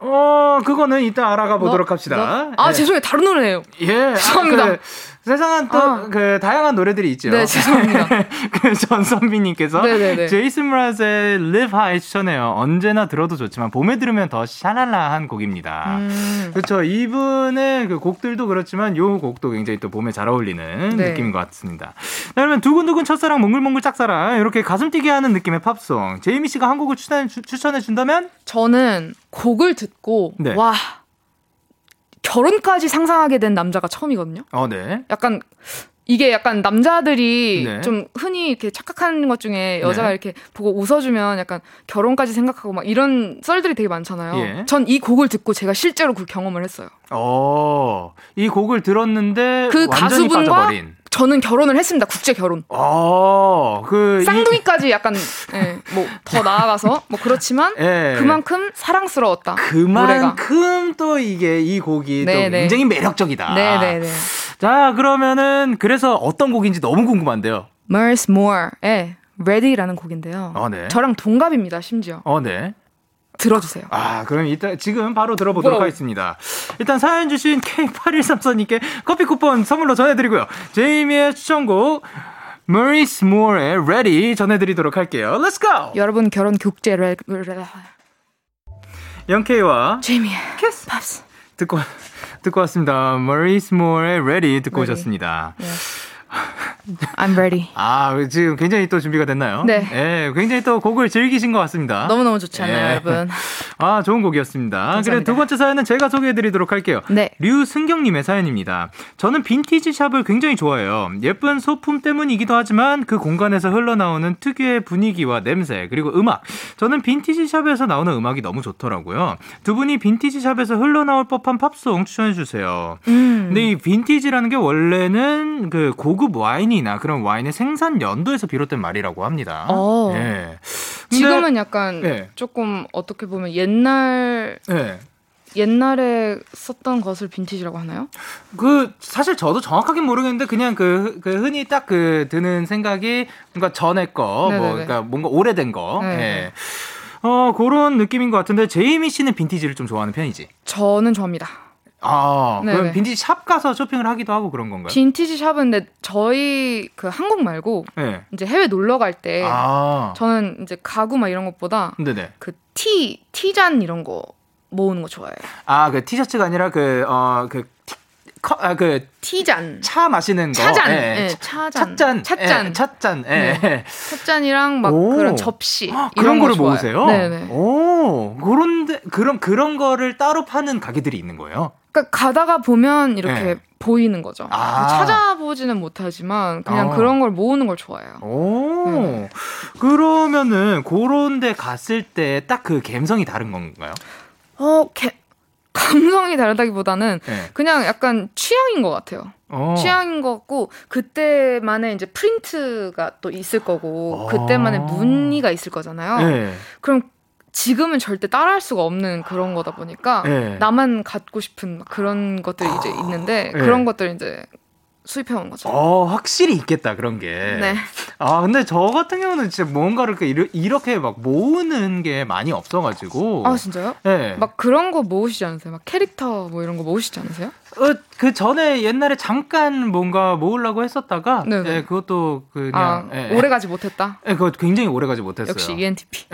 어, 그거는 이따 알아가 보도록 너, 합시다. 너? 아, 예. 죄송해요. 다른 노래예요. 예. 죄송합니다. 아, 그, 세상은 또그 아. 다양한 노래들이 있죠. 네, 죄송합니다. (laughs) 그 전선비님께서 제이슨 브라즈의 Live High 추천해요. 언제나 들어도 좋지만 봄에 들으면 더 샤랄라한 곡입니다. 음. 그렇죠. 이분의 그 곡들도 그렇지만 요 곡도 굉장히 또 봄에 잘 어울리는 네. 느낌인 것 같습니다. 그러면 두근두근 첫사랑 몽글몽글 짝사랑 이렇게 가슴 뛰게 하는 느낌의 팝송. 제이미 씨가 한 곡을 추천해, 추천해 준다면? 저는 곡을 듣고 네. 와 결혼까지 상상하게 된 남자가 처음이거든요. 어, 네. 약간 이게 약간 남자들이 네. 좀 흔히 이렇게 착각하는 것 중에 여자가 네. 이렇게 보고 웃어주면 약간 결혼까지 생각하고 막 이런 썰들이 되게 많잖아요. 예. 전이 곡을 듣고 제가 실제로 그 경험을 했어요. 어, 이 곡을 들었는데 그 가수분과 빠져버린. 저는 결혼을 했습니다. 국제 결혼. 어, 그 쌍둥이까지 약간 예, 뭐더 나아가서 뭐 그렇지만 예. 그만큼 사랑스러웠다. 그만큼 또 이게 이 곡이 네네. 또 네. 굉장히 매력적이다. 네, 네, 네. 자, 그러면은 그래서 어떤 곡인지 너무 궁금한데요. Merce Moore의 Ready라는 곡인데요. 어, 네. 저랑 동갑입니다, 심지어. 어, 네. 들어주세요. 아, 그럼 일단 지금 바로 들어보도록 뭐. 하겠습니다. 일단 사연 주신 K8134님께 커피 쿠폰 선물로 전해드리고요. 제이미의 추천곡 Maurice Moore의 Ready 전해드리도록 할게요. Let's go! 여러분 결혼 국제 레... 영케이와 제이미의 키스 팝스 듣고 듣고 왔습니다. Maurice Moore의 Ready 듣고 Ready. 오셨습니다. Yes. I'm ready. 아, 지금 굉장히 또 준비가 됐나요? 네. 예, 굉장히 또 곡을 즐기신 것 같습니다. 너무너무 좋지 않나요, 예. 여러분? (laughs) 아, 좋은 곡이었습니다. 그래, 두 번째 사연은 제가 소개해드리도록 할게요. 네. 류승경님의 사연입니다. 저는 빈티지 샵을 굉장히 좋아해요. 예쁜 소품 때문이기도 하지만 그 공간에서 흘러나오는 특유의 분위기와 냄새, 그리고 음악. 저는 빈티지 샵에서 나오는 음악이 너무 좋더라고요. 두 분이 빈티지 샵에서 흘러나올 법한 팝송 추천해주세요. 음. 근데 이 빈티지라는 게 원래는 그 고급 와인이 나 그런 와인의 생산 연도에서 비롯된 말이라고 합니다. 어. 예. 지금은 약간 예. 조금 어떻게 보면 옛날 예. 옛날에 썼던 것을 빈티지라고 하나요? 그 사실 저도 정확하게 모르겠는데 그냥 그, 그 흔히 딱 그 드는 생각이 뭔가 전에 거, 뭐 그러니까 뭔가 오래된 거. 네 예. 어 그런 느낌인 것 같은데 제이미 씨는 빈티지를 좀 좋아하는 편이지? 저는 좋아합니다. 아, 네네. 그럼 빈티지 샵 가서 쇼핑을 하기도 하고 그런 건가요? 빈티지 샵은 근데 저희 그 한국 말고 네. 이제 해외 놀러 갈때 아. 저는 이제 가구 막 이런 것보다 네네. 그 티, 티잔 이런 거 모으는 거 좋아해요. 아, 그 티셔츠가 아니라 그, 어, 그, 커, 아, 그 티잔 차 마시는 거 차잔 예, 예. 차잔 찻잔 찻잔 예, 찻잔 예. 네. 찻잔이랑 막 오. 그런 접시 그런 거를 좋아해요. 모으세요? 네네. 오 그런데 그런 그런 거를 따로 파는 가게들이 있는 거예요? 그러니까 가다가 보면 이렇게 네. 보이는 거죠. 아. 찾아보지는 못하지만 그냥 아. 그런 걸 모으는 걸 좋아해요. 오. 네. 그러면은 그런 데 갔을 때 딱 그 감성이 다른 건가요? 어, 개, 감성이 다르다기보다는 네. 그냥 약간 취향인 것 같아요. 어. 취향인 것 같고 그때만의 이제 프린트가 또 있을 거고 어. 그때만의 무늬가 있을 거잖아요. 네. 그럼 지금은 절대 따라할 수가 없는 그런 거다 보니까 네. 나만 갖고 싶은 그런 것들이 이제 있는데 네. 그런 것들 이제 수입해온 거죠. 어, 확실히 있겠다, 그런 게. 네. 아, 근데 저 같은 경우는 진짜 뭔가를 이렇게 막 모으는 게 많이 없어가지고. 아, 진짜요? 네. 막 그런 거 모으시지 않으세요? 막 캐릭터 뭐 이런 거 모으시지 않으세요? 어, 그 전에 옛날에 잠깐 뭔가 모으려고 했었다가 네, 네. 예, 그것도 그냥 아, 예, 오래 가지 못했다. 예, 그거 굉장히 오래 가지 못했어요. 역시 ENTP.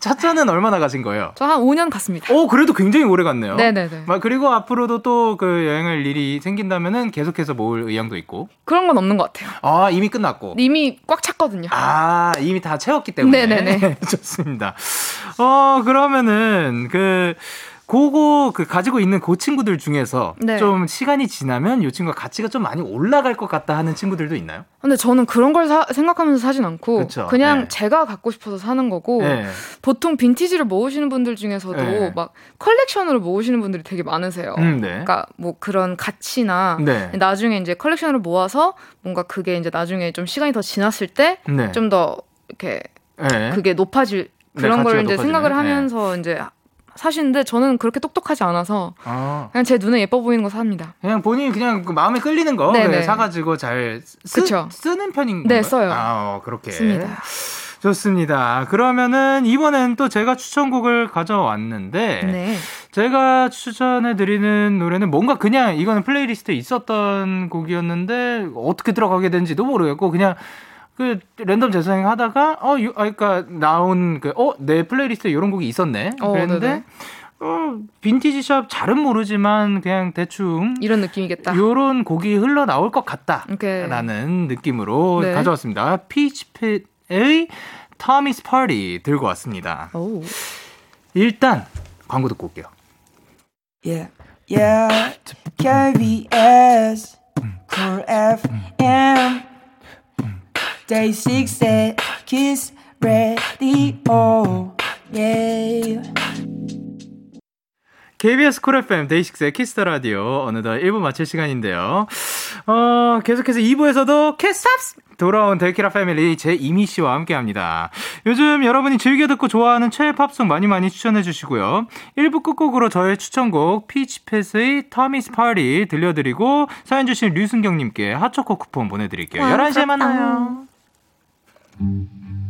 차차는 (laughs) 얼마나 가신 거예요? 저 한 5년 갔습니다. 오, 그래도 굉장히 오래 갔네요. 네, 네, 네. 그리고 앞으로도 또 그 여행할 일이 생긴다면은 계속해서 모을 의향도 있고. 그런 건 없는 것 같아요. 아, 이미 끝났고. 이미 꽉 찼거든요. 아, 이미 다 채웠기 때문에. 네, 네, 네. (laughs) 좋습니다. 어, 그러면은 그 그거 그 가지고 있는 그 친구들 중에서 네. 좀 시간이 지나면 이 친구가 가치가 좀 많이 올라갈 것 같다 하는 친구들도 있나요? 근데 저는 그런 걸 사, 생각하면서 사진 않고 그쵸? 그냥 네. 제가 갖고 싶어서 사는 거고 네. 보통 빈티지를 모으시는 분들 중에서도 네. 막 컬렉션으로 모으시는 분들이 되게 많으세요. 음, 네. 그러니까 뭐 그런 가치나 네. 나중에 이제 컬렉션으로 모아서 뭔가 그게 이제 나중에 좀 시간이 더 지났을 때 좀 더 이렇게 그게 높아질 그런 걸 이제 생각을 하면서 이제 사시는데 저는 그렇게 똑똑하지 않아서 아. 그냥 제 눈에 예뻐 보이는 거 삽니다. 그냥 본인이 그냥 그 마음에 끌리는 거 사가지고 잘 쓰, 쓰는 편인 네, 써요. 아, 어, 그렇게. 씁니다. 좋습니다. 그러면은 이번엔 또 제가 추천곡을 가져왔는데 네. 제가 추천해 드리는 노래는 뭔가 그냥 이거는 playlist에 있었던 곡이었는데 어떻게 들어가게 된지도 모르겠고 그냥 그 랜덤 재생 하다가 어, 유, 아, 그니까 나온 그 어, 내 playlist에 이런 곡이 있었네. 어, 그랬는데 어, 빈티지 샵 잘은 모르지만 그냥 대충 이런 느낌이겠다. 요런 곡이 흘러 나올 것 같다라는. 느낌으로 네. 가져왔습니다. Peach Pit의 Tommy's Party 들고 왔습니다. 오. 일단 광고 듣고 올게요. Yeah, yeah, KBS, Cool FM. 데이식스의 Kiss the Radio yeah. KBS Cool FM 데이식스의 Kiss the Radio 어느덧 1부 마칠 시간인데요. 어, 계속해서 2부에서도 키스 팝스 돌아온 데키라 family 제이미 씨와 함께 합니다. 요즘 여러분이 즐겨 듣고 좋아하는 최애 팝송 많이 많이 추천해 주시고요. 1부 끝곡으로 저의 추천곡 Peach Pit의 Tommy's Party 들려드리고 사연 주신 류순경님께 핫초코 쿠폰 보내드릴게요. 11시에 만나요. Mm-hmm.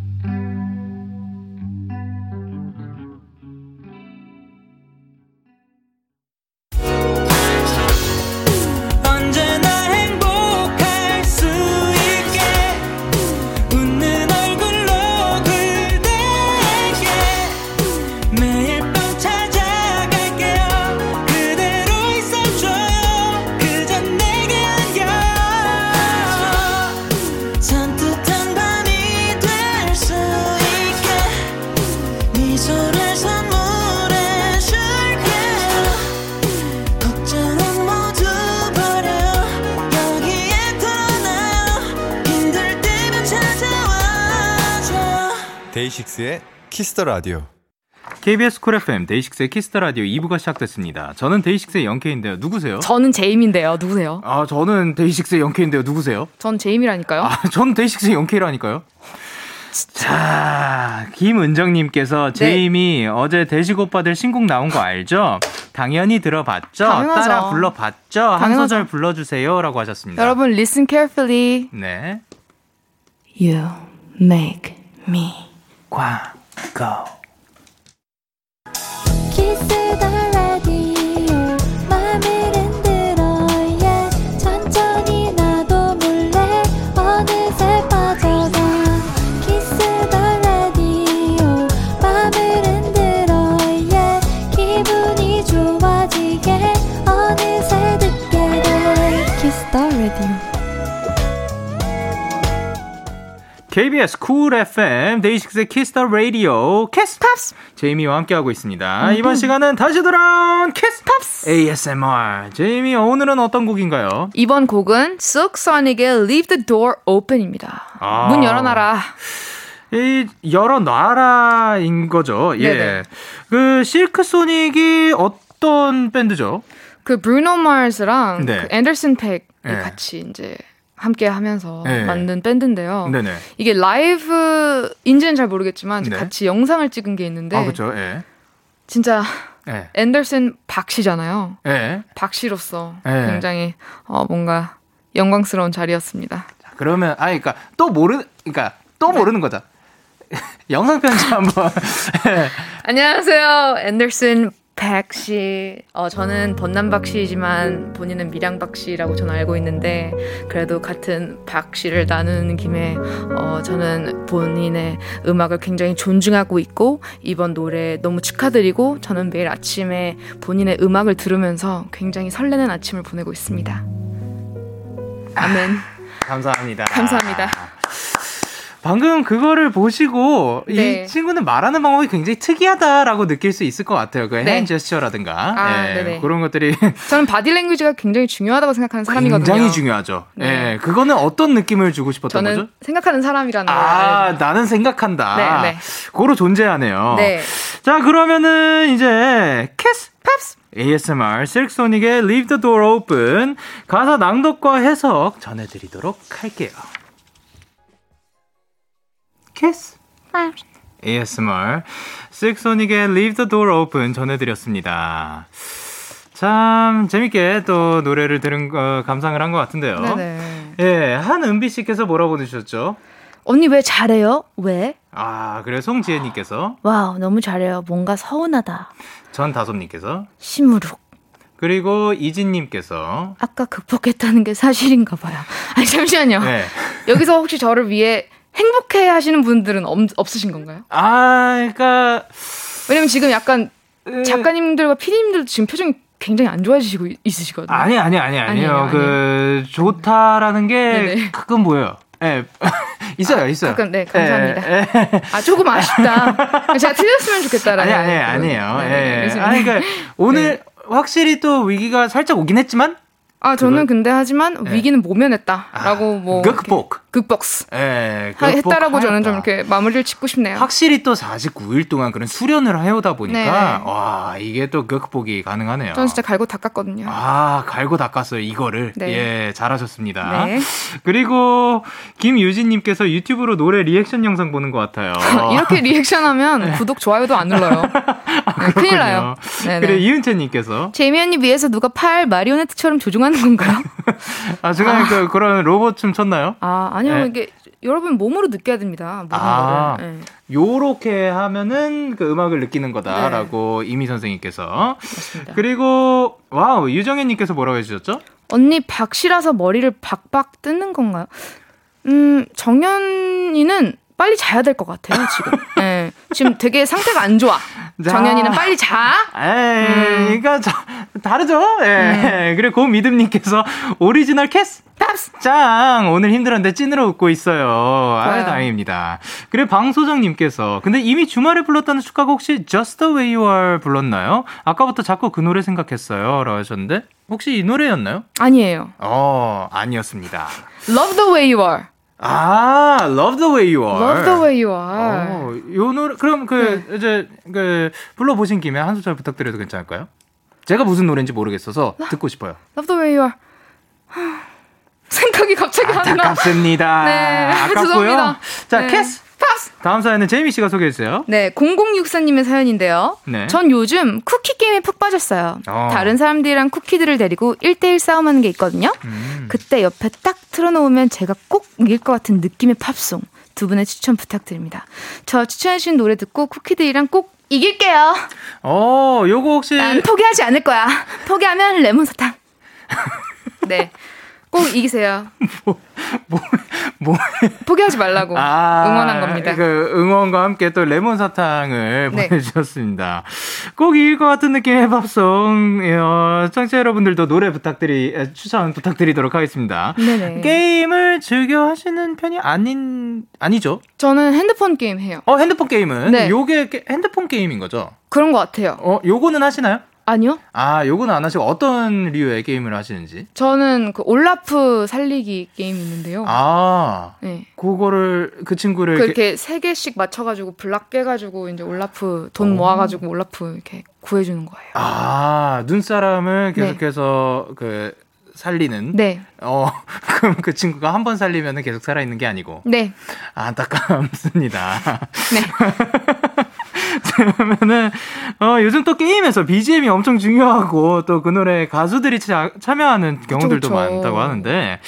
데이식스의 Kiss the Radio. KBS Cool FM 데이식스의 Kiss the Radio 2부가 시작됐습니다. 저는 데이식스의 영케이인데요. 누구세요? 저는 제이미인데요. 누구세요? 아, 저는 데이식스의 영케이인데요. 누구세요? 전 제이미라니까요. 아, 전 데이식스의 영케이라니까요. 자, 김은정님께서 네. 제임이 어제 데식 오빠들 신곡 나온 거 알죠? 당연히 들어봤죠? 당연하죠. 따라 불러봤죠? 당연하죠. 한 소절 불러주세요. 라고 하셨습니다. 여러분, listen carefully. 네. You make me. 광고. KBS Cool FM 데이식스의 Kiss the Radio 키스 팝스 제이미와 함께하고 있습니다. 음. 이번 시간은 다시 돌아온 키스 팝스 ASMR 제이미 오늘은 어떤 곡인가요? 이번 곡은 실크 소닉의 Leave the Door Open입니다. 아. 문 열어놔라. 이 열어놔라인 거죠. 예. 네네. 그 실크 소닉이 어떤 밴드죠? 그 브루노 마스랑 네. 그 앤더슨 팩이 네. 같이 이제 함께 하면서 네. 만든 밴드인데요. 네네. 이게 라이브인지는 잘 모르겠지만 네. 같이 영상을 찍은 게 있는데 아, 그렇죠. 예. 진짜 예. 앤더슨 박씨잖아요. 예. 박씨로서 예. 굉장히 어, 뭔가 영광스러운 자리였습니다. 자, 그러면 아 그러니까 또 모르 그러니까 또 네. 모르는 거죠. (laughs) 영상 편지 한번. (laughs) 안녕하세요. 앤더슨 백 씨, 어, 저는 번남박 씨이지만 본인은 미량박 씨라고 저는 알고 있는데 그래도 같은 박 씨를 나누는 김에 어, 저는 본인의 음악을 굉장히 존중하고 있고 이번 노래 너무 축하드리고 저는 매일 아침에 본인의 음악을 들으면서 굉장히 설레는 아침을 보내고 있습니다. 아멘. 감사합니다. 감사합니다. 방금 그거를 보시고 네. 이 친구는 말하는 방법이 굉장히 특이하다라고 느낄 수 있을 것 같아요. 그 네. 핸 제스처라든가 아, 예, 그런 것들이 (laughs) 저는 body language가 굉장히 중요하다고 생각하는 사람이거든요. 굉장히 중요하죠. 네. 예, 그거는 어떤 느낌을 주고 싶었던 저는 거죠? 생각하는 사람이라는 아, 걸. 나는 생각한다. 네, 네. 고로 존재하네요. 네. 자, 그러면은 이제 키스 팝스 ASMR 실크소닉의 Leave the Door Open 가사 낭독과 해석 전해드리도록 할게요. 키스 ASMR 실크 소닉의 Leave the Door Open 전해드렸습니다. 참 재밌게 또 노래를 들은 거 감상을 한 것 같은데요. 네네. 예, 한은비 씨께서 뭐라고 보내주셨죠? 언니 왜 잘해요? 왜? 아, 그래 송지혜님께서 wow 너무 잘해요. 뭔가 서운하다. 전다솜님께서 시무룩. 그리고 이진님께서 아까 극복했다는 게 사실인가 봐요. 아니 잠시만요. 네. 여기서 혹시 저를 위해 행복해 하시는 분들은 없, 없으신 건가요? 아, 그러니까 왜냐면 지금 약간 작가님들과 피디님들도 지금 표정이 굉장히 안 좋아지시고 있으시거든요. 아니 아니 아니 아니에요. 그 좋다라는 게 네네. 가끔 보여요. 예. 네. (laughs) 있어요, 아, 있어요. 가끔, 네, 감사합니다. 에, 예, 에. 예. 아, 조금 아쉽다. (laughs) 제가 틀렸으면 좋겠다라는. 아니, 아니, 아니에요. 예. 네, 아니, 그러니까 오늘 네. 확실히 또 위기가 살짝 오긴 했지만 아, 저는 근데 하지만 네. 위기는 모면했다라고 아, 뭐 극복. 극복스. 예. 했다라고 저는 좀 이렇게 마무리를 짓고 싶네요. 확실히 또 49일 동안 그런 수련을 해오다 보니까 네. 와, 이게 또 극복이 가능하네요. 저는 진짜 갈고 닦았거든요. 아, 갈고 닦았어요. 이거를. 네. 예, 잘하셨습니다. 네. 그리고 김유진 님께서 유튜브로 노래 리액션 영상 보는 것 같아요. (laughs) 이렇게 리액션하면 네. 구독 좋아요도 안 눌러요. (laughs) 아, 네, 큰일 나요. 그래 이은채 님께서 제이미 언니 위해서 누가 팔 마리오네트처럼 조종하는 하는 건가요? (laughs) 아, 제가 아. 그, 그런 로봇 춤 췄나요? 아, 아니요. 네. 이게 여러분 몸으로 느껴야 됩니다. 아, 네. 요렇게 하면은 그 음악을 느끼는 거다라고 네. 제이미 선생님께서. 맞습니다. 그리고 wow 유정혜님께서 뭐라고 해주셨죠? 언니 박씨라서 머리를 박박 뜯는 건가요? 음 정연이는 빨리 자야 될 것 같아요, 지금. (laughs) 네. 지금 되게 상태가 안 좋아. 정연이는 빨리 자. 에이, 음. 그러니까 저, 다르죠? 예. 음. 그리고 고미듬님께서 오리지널 키스 팝스 짱! 오늘 힘들었는데 찐으로 웃고 있어요. 아, 다행입니다. 그리고 방소정님께서 근데 제이미 주말에 불렀다는 축가곡 혹시 Just the Way You Are 불렀나요? 아까부터 자꾸 그 노래 생각했어요. 라고 하셨는데 혹시 이 노래였나요? 아니에요. 어, 아니었습니다. Love the Way You Are. 아, Love the Way You Are. Love the Way You Are. 어, 요 노래 그럼 그 네. 이제 그 불러 보신 김에 한 소절 부탁드려도 괜찮을까요? 제가 무슨 노래인지 모르겠어서 듣고 싶어요. Love the Way You Are. 생각이 갑자기 안 나. 아깝습니다. 네, 아깝고요. 죄송합니다. 자, 네. 키스 팝스. 다음 사연은 제이미 씨가 소개해 주세요. 네, 0064님의 사연인데요. 네. 전 요즘 쿠키 게임에 푹 빠졌어요. 어. 다른 사람들이랑 쿠키들을 데리고 1대1 싸움하는 게 있거든요. 음. 그때 옆에 딱 틀어놓으면 제가 꼭 이길 것 같은 느낌의 팝송. 두 분의 추천 부탁드립니다. 저 추천해주신 노래 듣고 쿠키들이랑 꼭 이길게요. 어, 요거 혹시. 난 포기하지 않을 거야. 포기하면 레몬 사탕. (laughs) 네. 꼭 이기세요. (laughs) 뭐, 뭐, 뭐. 포기하지 말라고 아, 응원한 겁니다. 그 응원과 함께 또 레몬 사탕을 네. 보내주셨습니다. 꼭 이길 것 같은 느낌의 팝송. 어, 청취자 여러분들도 노래 부탁드리, 추천 부탁드리도록 하겠습니다. 네네. 게임을 즐겨 하시는 편이 아닌, 아니죠? 저는 핸드폰 게임 해요. 어, 핸드폰 게임은? 네. 요게 핸드폰 게임인 거죠? 그런 것 같아요. 어, 요거는 하시나요? 아니요. 아, 요거는 안 하시고 어떤 류의 게임을 하시는지? 저는 그 올라프 살리기 게임이 있는데요. 아. 네. 그거를 그 친구를 그렇게 세 개씩 맞춰 가지고 블락 깨 가지고 이제 올라프 돈 모아 가지고 올라프 이렇게 구해 주는 거예요. 아, 눈사람을 네. 계속해서 네. 그 살리는. 네. 어, (laughs) 그럼 그 친구가 한 번 살리면 계속 살아있는 게 아니고. 네. 안타깝습니다. 네. (laughs) 그러면은 어, 요즘 또 게임에서 BGM이 엄청 중요하고 또 그 노래 가수들이 차, 참여하는 경우들도 그쵸, 그쵸. 많다고 하는데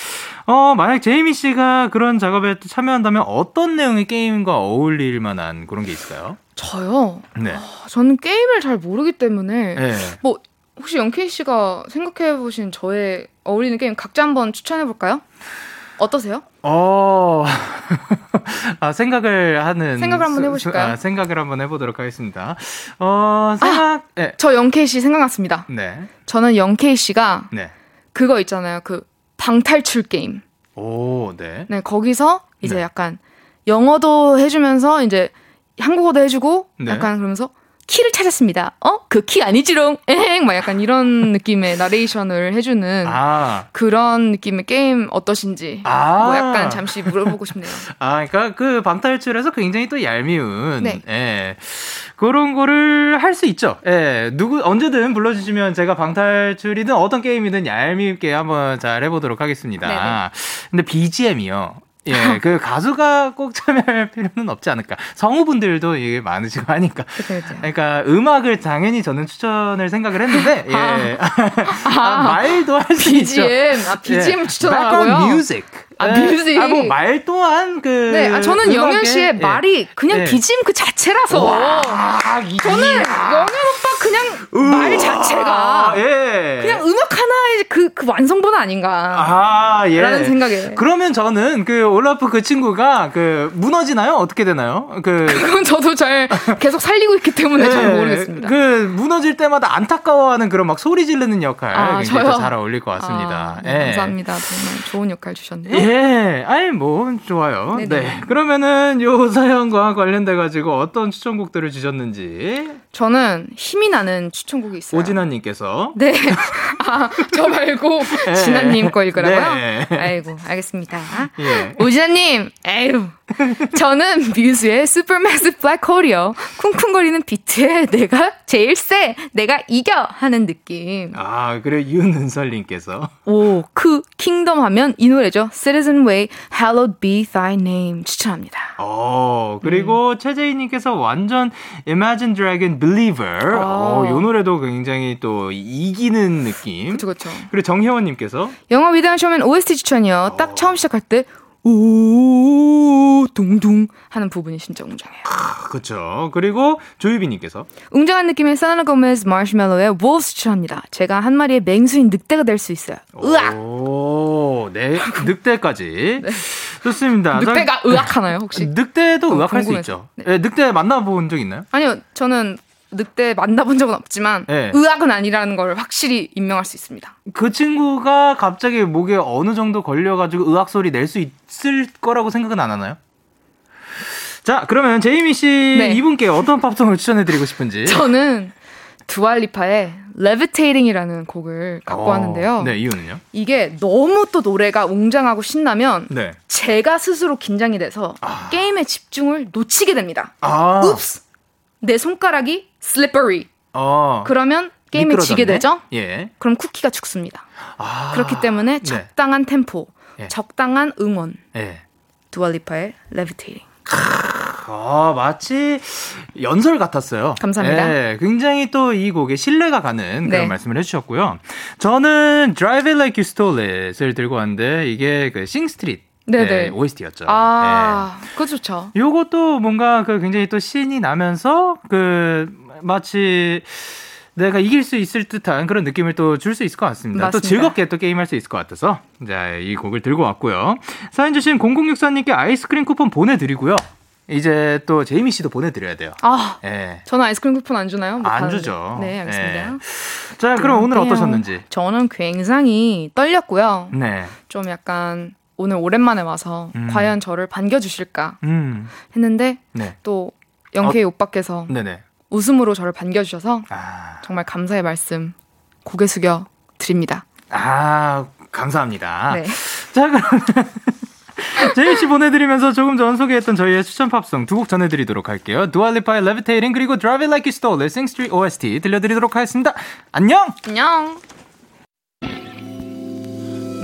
어, 만약 제이미 씨가 그런 작업에 참여한다면 어떤 내용의 게임과 어울릴 만한 그런 게 있을까요? 저요? 네. 어, 저는 게임을 잘 모르기 때문에 네. 뭐 혹시 영케이 씨가 생각해 보신 저의 어울리는 게임 각자 한번 추천해 볼까요? 어떠세요? 어, (laughs) 아, 생각을 하는. 생각을 한번 해보실까요? 아, 생각을 한번 해보도록 하겠습니다. 어, 생각, 아, 네. 저 영케이 씨 생각났습니다. 네. 저는 영케이 씨가. 네. 그거 있잖아요. 그 방탈출 게임. 오, 네. 네, 거기서 이제 네. 약간 영어도 해주면서 이제 한국어도 해주고 네. 약간 그러면서 키를 찾았습니다. 어? 그 키 아니지롱? 에행! 막 약간 이런 (laughs) 느낌의 나레이션을 해주는 아. 그런 느낌의 게임 어떠신지. 아. 뭐 약간 잠시 물어보고 싶네요. (laughs) 아, 그러니까 그 방탈출에서 굉장히 또 얄미운. 네. 예. 그런 거를 할 수 있죠. 예. 누구, 언제든 불러주시면 제가 방탈출이든 어떤 게임이든 얄밉게 한번 잘 해보도록 하겠습니다. 네네. 근데 BGM이요. 예, (laughs) 그 가수가 꼭 참여할 필요는 없지 않을까. 성우분들도 이게 많으시고 하니까. 그쵸, 그쵸. 그러니까 음악을 당연히 저는 추천을 생각을 했는데, 예. 아, (laughs) 아, 말도 할 수 있죠. BGM, 아, BGM 예. 추천하고요. 뮤직. 아, 뮤직. 아, 뭐, 말 또한 그. 네, 아, 저는 영현 씨의 예. 말이 그냥 예. BGM 그 자체라서. 와, 저는 영현 오빠 그냥 우와. 말 자체가. 예. 그냥 음악 하나의 그, 그 완성본 아닌가. 아, 예. 라는 생각에. 그러면 저는 그 올라프 그 친구가 그 무너지나요? 어떻게 되나요? 그. (laughs) 그건 저도 잘 계속 살리고 있기 때문에 예. 잘 모르겠습니다. 그 무너질 때마다 안타까워하는 그런 막 소리 지르는 역할. 아, 굉장히 잘 어울릴 것 같습니다. 아, 네, 예. 감사합니다. 정말 좋은 역할 주셨네요. 예. 아니, 뭐, 좋아요. 네네. 네. 그러면은 요 사연과 관련돼 가지고 어떤 추천곡들을 주셨는지. 저는 힘이 나는 추천곡이 있어요. 오진아님께서. 네. (laughs) 아, 저 말고 네. 진아님 거 읽으라고요? 네. 아이고, 알겠습니다. 예. 오진아님, 에휴. (laughs) 저는 뮤즈의 Supermassive Black Hole이요. 쿵쿵거리는 비트에 내가 제일 세, 내가 이겨 하는 느낌. 아, 그래 윤은설님께서. 오, 그 킹덤 하면 이 노래죠. Citizen Way, Hallowed Be Thy Name 추천합니다. 어, 그리고 음. 최재희님께서 완전 Imagine Dragon Believer. 아. 어, 요 노래도 굉장히 또 이기는 느낌. 그렇죠, 그렇죠. 그리고 정혜원님께서 영화 위대한 쇼맨 OST 추천이요. 어. 딱 처음 시작할 때 오, 둥둥 하는 부분이 진짜 웅장해요. 그렇죠. 그리고 조유빈님께서 웅장한 느낌의 사나 고메스 마시멜로의 Wolves 추천합니다. 제가 한 마리의 맹수인 늑대가 될 수 있어요. 으악! 오, 네, (laughs) 늑대까지. 네. 좋습니다. 늑대가 의학하나요, 혹시? 늑대도 어, 의학할 수 있죠. 네. 네, 늑대 만나본 적 있나요? 아니요, 저는 늑대 만나본 적은 없지만 네. 의학은 아니라는 걸 확실히 임명할 수 있습니다. 그 친구가 갑자기 목에 어느 정도 걸려가지고 의학 소리 낼 수 있을 거라고 생각은 안 하나요? 자, 그러면 제이미 씨 네. 이분께 어떤 팝송을 추천해드리고 싶은지. (laughs) 저는 두알리파의 Levitating이라는 곡을 갖고 어, 왔는데요. 네, 이유는요? 이게 너무 또 노래가 웅장하고 신나면 네. 제가 스스로 긴장이 돼서 아. 게임에 집중을 놓치게 됩니다. 아. 읍스! 내 손가락이 slippery. 어. 그러면 게임에 미끄러졌네? 지게 되죠? 예. 그럼 쿠키가 죽습니다. 아. 그렇기 때문에 네. 적당한 템포, 예. 적당한 응원. 예. 두알리파의 Levitating. 아, 마치 연설 같았어요. 감사합니다. 네, 굉장히 또 이 곡에 신뢰가 가는 그런 네. 말씀을 해주셨고요. 저는 Drive It Like You Stole It을 들고 왔는데 이게 그 싱스트릿 네네. 네, OST였죠. 아, 네. 그거 좋죠. 요것도 뭔가 그 굉장히 또 신이 나면서 그 마치 내가 이길 수 있을 듯한 그런 느낌을 또 줄 수 있을 것 같습니다. 맞습니다. 또 즐겁게 또 게임할 수 있을 것 같아서 자, 이 곡을 들고 왔고요. 사연 주신 0064님께 아이스크림 쿠폰 보내드리고요. 이제 또 제이미 씨도 보내드려야 돼요. 아, 네. 저는 아이스크림 쿠폰 안 주나요? 안 주죠. 네, 알겠습니다. 네. 자, 그럼 오늘 어떠셨는지? 저는 굉장히 떨렸고요. 네. 좀 약간 오늘 오랜만에 와서 음. 과연 저를 반겨주실까 음. 했는데 네. 또 영케이 어, 오빠께서 네네. 웃음으로 저를 반겨주셔서 아. 정말 감사의 말씀 고개 숙여 드립니다. 아 감사합니다. 네. 자 그럼 (laughs) 제이 씨 보내드리면서 조금 전 소개했던 저희의 추천 팝송 두 곡 전해드리도록 할게요. 두알리파의 Levitating 그리고 Drive It Like You Stole It Sing Street OST 들려드리도록 하겠습니다. 안녕. 안녕.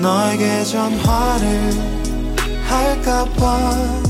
너에게 전화를 할까봐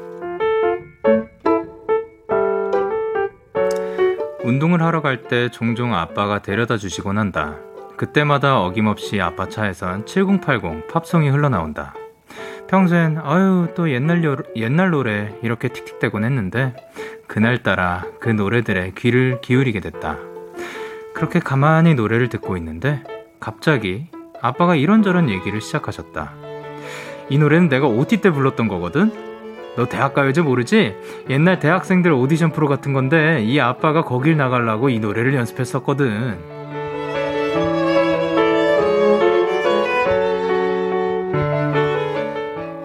운동을 하러 갈 때 종종 아빠가 데려다 주시곤 한다. 그때마다 어김없이 아빠 차에선 7080 팝송이 흘러나온다. 평소엔 아유 또 옛날 요, 옛날 노래 이렇게 틱틱대곤 했는데 그날따라 그 노래들에 귀를 기울이게 됐다. 그렇게 가만히 노래를 듣고 있는데 갑자기 아빠가 이런저런 얘기를 시작하셨다. 이 노래는 내가 OT 때 불렀던 거거든? 너 대학 가요제 모르지? 옛날 대학생들 오디션 프로 같은 건데 이 아빠가 거길 나가려고 이 노래를 연습했었거든.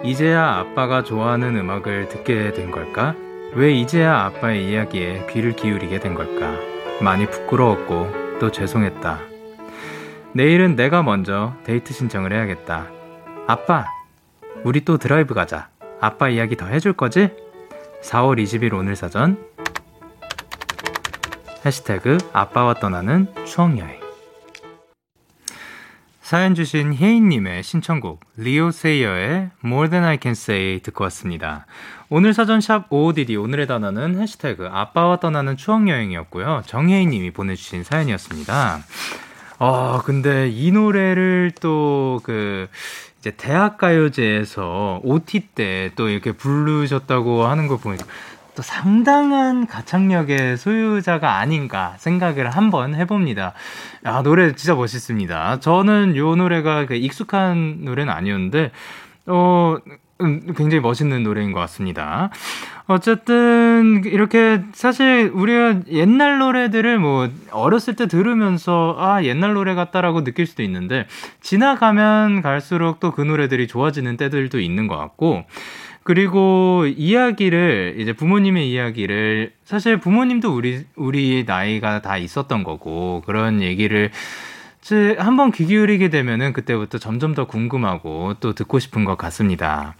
이제야 아빠가 좋아하는 음악을 듣게 된 걸까? 왜 이제야 아빠의 이야기에 귀를 기울이게 된 걸까? 많이 부끄러웠고 또 죄송했다. 내일은 내가 먼저 데이트 신청을 해야겠다. 아빠, 우리 또 드라이브 가자. 아빠 이야기 더 해줄 거지? 4월 20일 오늘 사전 해시태그 아빠와 떠나는 추억여행 사연 주신 혜인님의 신청곡 리오 세이어의 More Than I Can Say 듣고 왔습니다. 오늘 사전샵 OODD 오늘의 단어는 해시태그 아빠와 떠나는 추억여행이었고요. 정혜인님이 보내주신 사연이었습니다. 아 근데 이 노래를 또 그 이제 대학가요제에서 OT 때 또 이렇게 부르셨다고 하는 걸 보니까 또 상당한 가창력의 소유자가 아닌가 생각을 한번 해봅니다. 아, 노래 진짜 멋있습니다. 저는 요 노래가 그 익숙한 노래는 아니었는데, 어, 음, 굉장히 멋있는 노래인 것 같습니다. 어쨌든 이렇게 사실 우리가 옛날 노래들을 뭐 어렸을 때 들으면서 아 옛날 노래 같다라고 느낄 수도 있는데 지나가면 갈수록 또 그 노래들이 좋아지는 때들도 있는 것 같고 그리고 이야기를 이제 부모님의 이야기를 사실 부모님도 우리 우리 나이가 다 있었던 거고 그런 얘기를 한번 귀 기울이게 되면은 그때부터 점점 더 궁금하고 또 듣고 싶은 것 같습니다.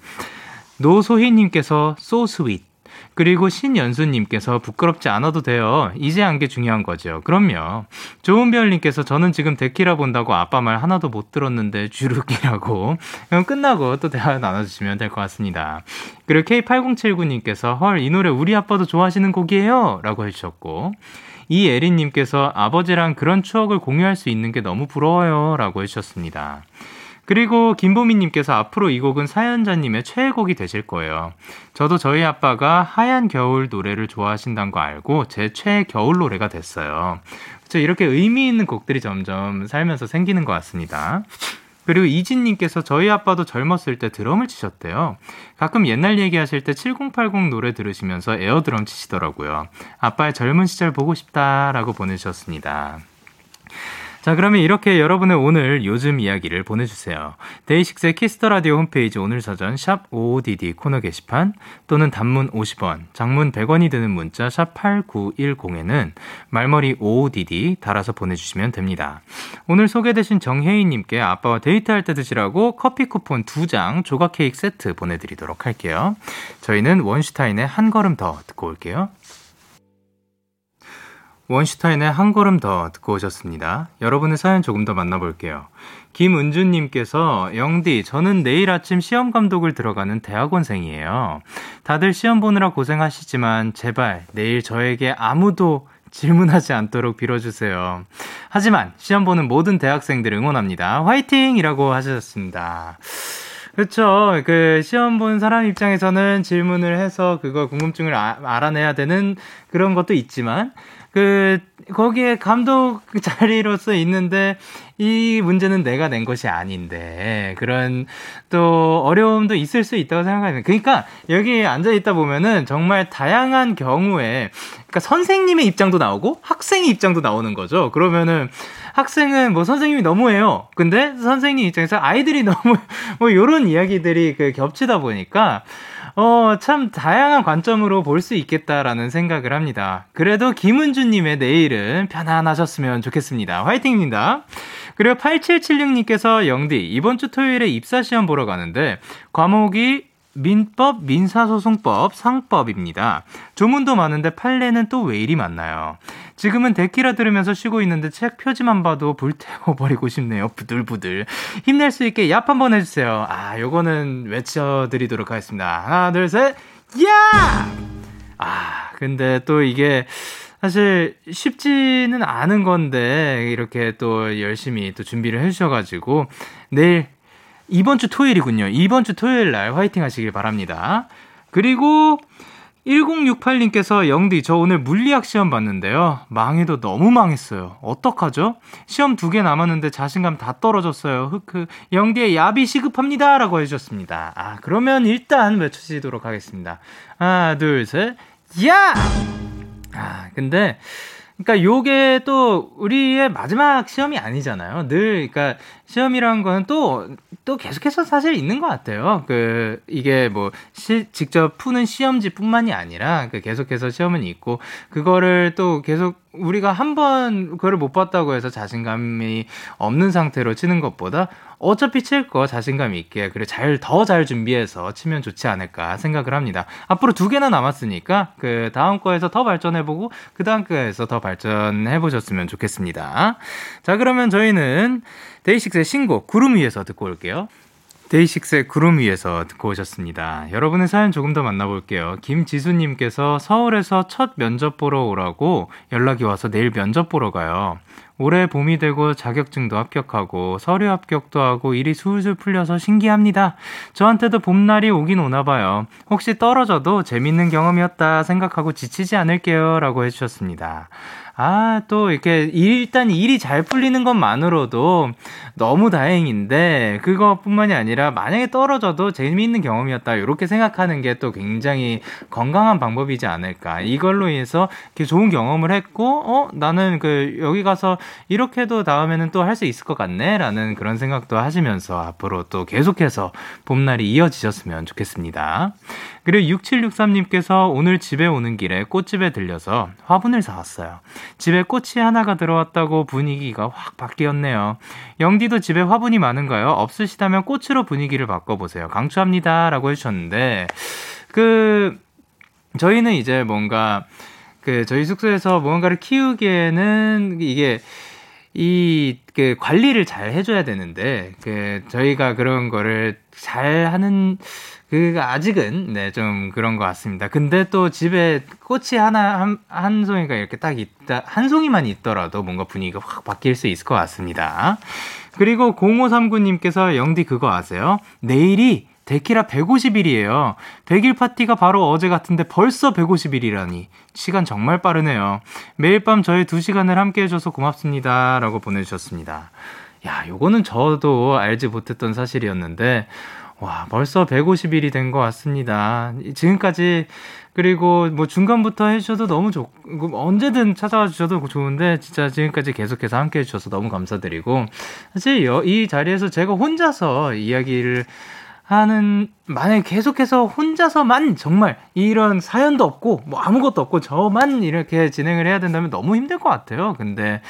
노소희님께서 so sweet. 그리고 신연수님께서 부끄럽지 않아도 돼요. 이제 한 게 중요한 거죠. 그럼요. 좋은별님께서 저는 지금 데키라 본다고 아빠 말 하나도 못 들었는데 주룩이라고. 그럼 끝나고 또 대화 나눠주시면 될 것 같습니다. 그리고 K8079님께서 헐, 이 노래 우리 아빠도 좋아하시는 곡이에요. 라고 해주셨고. 이 에린님께서 아버지랑 그런 추억을 공유할 수 있는 게 너무 부러워요. 라고 해주셨습니다. 그리고 김보미님께서 앞으로 이 곡은 사연자님의 최애곡이 되실 거예요. 저도 저희 아빠가 하얀 겨울 노래를 좋아하신다는 거 알고 제 최애 겨울 노래가 됐어요. 그렇죠. 이렇게 의미 있는 곡들이 점점 살면서 생기는 것 같습니다. 그리고 이진님께서 저희 아빠도 젊었을 때 드럼을 치셨대요. 가끔 옛날 얘기하실 때 7080 노래 들으시면서 에어드럼 치시더라고요. 아빠의 젊은 시절 보고 싶다라고 보내주셨습니다. 자, 그러면 이렇게 여러분의 오늘 요즘 이야기를 보내주세요. 데이식스의 키스 더 라디오 홈페이지 오늘 사전 샵 55DD 코너 게시판 또는 단문 50원, 장문 100원이 드는 문자 샵 8910에는 말머리 55DD 달아서 보내주시면 됩니다. 오늘 소개되신 정혜인님께 아빠와 데이트할 때 드시라고 커피 쿠폰 2장 조각 케이크 세트 보내드리도록 할게요. 저희는 원슈타인의 한 걸음 더 듣고 올게요. 원슈타인의 한 걸음 더 듣고 오셨습니다. 여러분의 사연 조금 더 만나볼게요. 김은주님께서 영디, 저는 내일 아침 시험 감독을 들어가는 대학원생이에요. 다들 시험 보느라 고생하시지만 제발 내일 저에게 아무도 질문하지 않도록 빌어주세요. 하지만 시험 보는 모든 대학생들 응원합니다. 화이팅! 이라고 하셨습니다. 그렇죠. 그 시험 본 사람 입장에서는 질문을 해서 그거 궁금증을 아, 알아내야 되는 그런 것도 있지만 그 거기에 감독 자리로서 있는데 이 문제는 내가 낸 것이 아닌데 그런 또 어려움도 있을 수 있다고 생각합니다. 그러니까 여기 앉아 있다 보면은 정말 다양한 경우에 그러니까 선생님의 입장도 나오고 학생의 입장도 나오는 거죠. 그러면은 학생은 뭐 선생님이 너무해요. 근데 선생님 입장에서 아이들이 (laughs) 너무 뭐 요런 이야기들이 그 겹치다 보니까 어, 참 다양한 관점으로 볼 수 있겠다라는 생각을 합니다. 그래도 김은주님의 내일은 편안하셨으면 좋겠습니다. 화이팅입니다. 그리고 8776님께서 영디, 이번 주 토요일에 입사시험 보러 가는데, 과목이 민법, 민사소송법, 상법입니다. 조문도 많은데 판례는 또 왜 이리 많나요? 지금은 데키라 들으면서 쉬고 있는데 책 표지만 봐도 불태워버리고 싶네요. 부들부들. 힘낼 수 있게 얍 한번 해주세요. 아, 요거는 외쳐드리도록 하겠습니다. 하나, 둘, 셋, 야! 아, 근데 또 이게 사실 쉽지는 않은 건데 이렇게 또 열심히 또 준비를 해주셔가지고 내일 이번 주 토요일이군요. 이번 주 토요일 날 화이팅 하시길 바랍니다. 그리고 1068님께서 영디, 저 오늘 물리학 시험 봤는데요. 망해도 너무 망했어요. 어떡하죠? 시험 두 개 남았는데 자신감 다 떨어졌어요. 흑크. 영디의 야비 시급합니다. 라고 해 주셨습니다. 아, 그러면 일단 외쳐주도록 하겠습니다. 하나, 둘, 셋. 야! 아, 근데, 그러니까 요게 또 우리의 마지막 시험이 아니잖아요. 늘 그러니까 시험이라는 거는 또 또 계속해서 사실 있는 것 같아요. 그 이게 뭐 시, 직접 푸는 시험지 뿐만이 아니라 그 계속해서 시험은 있고 그거를 또 계속 우리가 한 번 그거를 못 봤다고 해서 자신감이 없는 상태로 치는 것보다 어차피 칠 거 자신감 있게 그리고 잘 더 잘 준비해서 치면 좋지 않을까 생각을 합니다. 앞으로 두 개나 남았으니까 그 다음 거에서 더 발전해보고 그 다음 거에서 더 발전해보셨으면 좋겠습니다. 자 그러면 저희는 데이식스의 신곡 구름 위에서 듣고 올게요. 데이식스의 구름 위에서 듣고 오셨습니다. 여러분의 사연 조금 더 만나볼게요. 김지수님께서 서울에서 첫 면접 보러 오라고 연락이 와서 내일 면접 보러 가요. 올해 봄이 되고 자격증도 합격하고 서류 합격도 하고 일이 술술 풀려서 신기합니다. 저한테도 봄날이 오긴 오나 봐요. 혹시 떨어져도 재밌는 경험이었다 생각하고 지치지 않을게요. 라고 해주셨습니다. 아, 또 이렇게 일단 일이 잘 풀리는 것만으로도 너무 다행인데 그것뿐만이 아니라 만약에 떨어져도 재미있는 경험이었다. 이렇게 생각하는 게 또 굉장히 건강한 방법이지 않을까. 이걸로 인해서 이렇게 좋은 경험을 했고 어, 나는 그 여기 가서 이렇게도 다음에는 또 할 수 있을 것 같네라는 그런 생각도 하시면서 앞으로 또 계속해서 봄날이 이어지셨으면 좋겠습니다. 그리고 6763님께서 오늘 집에 오는 길에 꽃집에 들려서 화분을 사왔어요. 집에 꽃이 하나가 들어왔다고 분위기가 확 바뀌었네요. 영디도 집에 화분이 많은가요? 없으시다면 꽃으로 분위기를 바꿔보세요. 강추합니다. 라고 해주셨는데, 그, 저희는 이제 뭔가, 그, 저희 숙소에서 무언가를 키우기에는 이게, 이, 그, 관리를 잘 해줘야 되는데, 그, 저희가 그런 거를 잘 하는, 그 아직은 네 좀 그런 것 같습니다. 근데 또 집에 꽃이 하나 한, 한 송이가 이렇게 딱 있다 한 송이만 있더라도 뭔가 분위기가 확 바뀔 수 있을 것 같습니다. 그리고 0539님께서 영디 그거 아세요? 내일이 데키라 150일이에요. 100일 파티가 바로 어제 같은데 벌써 150일이라니. 시간 정말 빠르네요. 매일 밤 저의 2시간을 함께 해줘서 고맙습니다. 라고 보내주셨습니다. 야, 요거는 저도 알지 못했던 사실이었는데, 와, 벌써 150일이 된 것 같습니다. 지금까지 그리고 뭐 중간부터 해주셔도 너무 좋, 언제든 찾아와 주셔도 좋은데 진짜 지금까지 계속해서 함께 해주셔서 너무 감사드리고 사실 이 자리에서 제가 혼자서 이야기를 하는 만약에 계속해서 혼자서만 정말 이런 사연도 없고 뭐 아무것도 없고 저만 이렇게 진행을 해야 된다면 너무 힘들 것 같아요. 근데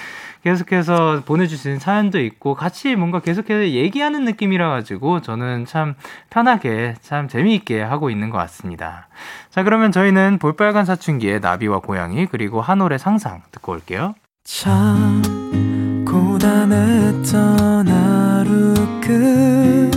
계속해서 보내주신 사연도 있고 같이 뭔가 계속해서 얘기하는 느낌이라 가지고 저는 참 편하게 참 재미있게 하고 있는 것 같습니다. 자 그러면 저희는 볼빨간 사춘기의 나비와 고양이 그리고 한올의 상상 듣고 올게요. 참 고단했던 하루 끝널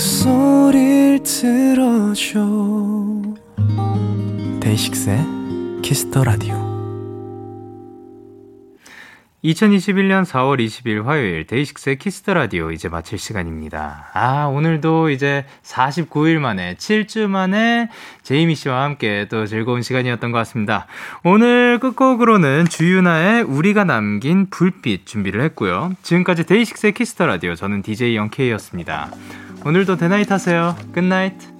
목소리를 들어줘 데이식스의 키스 더 라디오 2021년 4월 20일 화요일 데이식스의 키스 더 라디오 이제 마칠 시간입니다. 아, 오늘도 이제 49일 만에 7주 만에 제이미 씨와 함께 또 즐거운 시간이었던 것 같습니다. 오늘 끝곡으로는 주유나의 우리가 남긴 불빛 준비를 했고요. 지금까지 데이식스의 키스 더 라디오 저는 DJ 영케이였습니다. 오늘도 데나잇 하세요. Good night.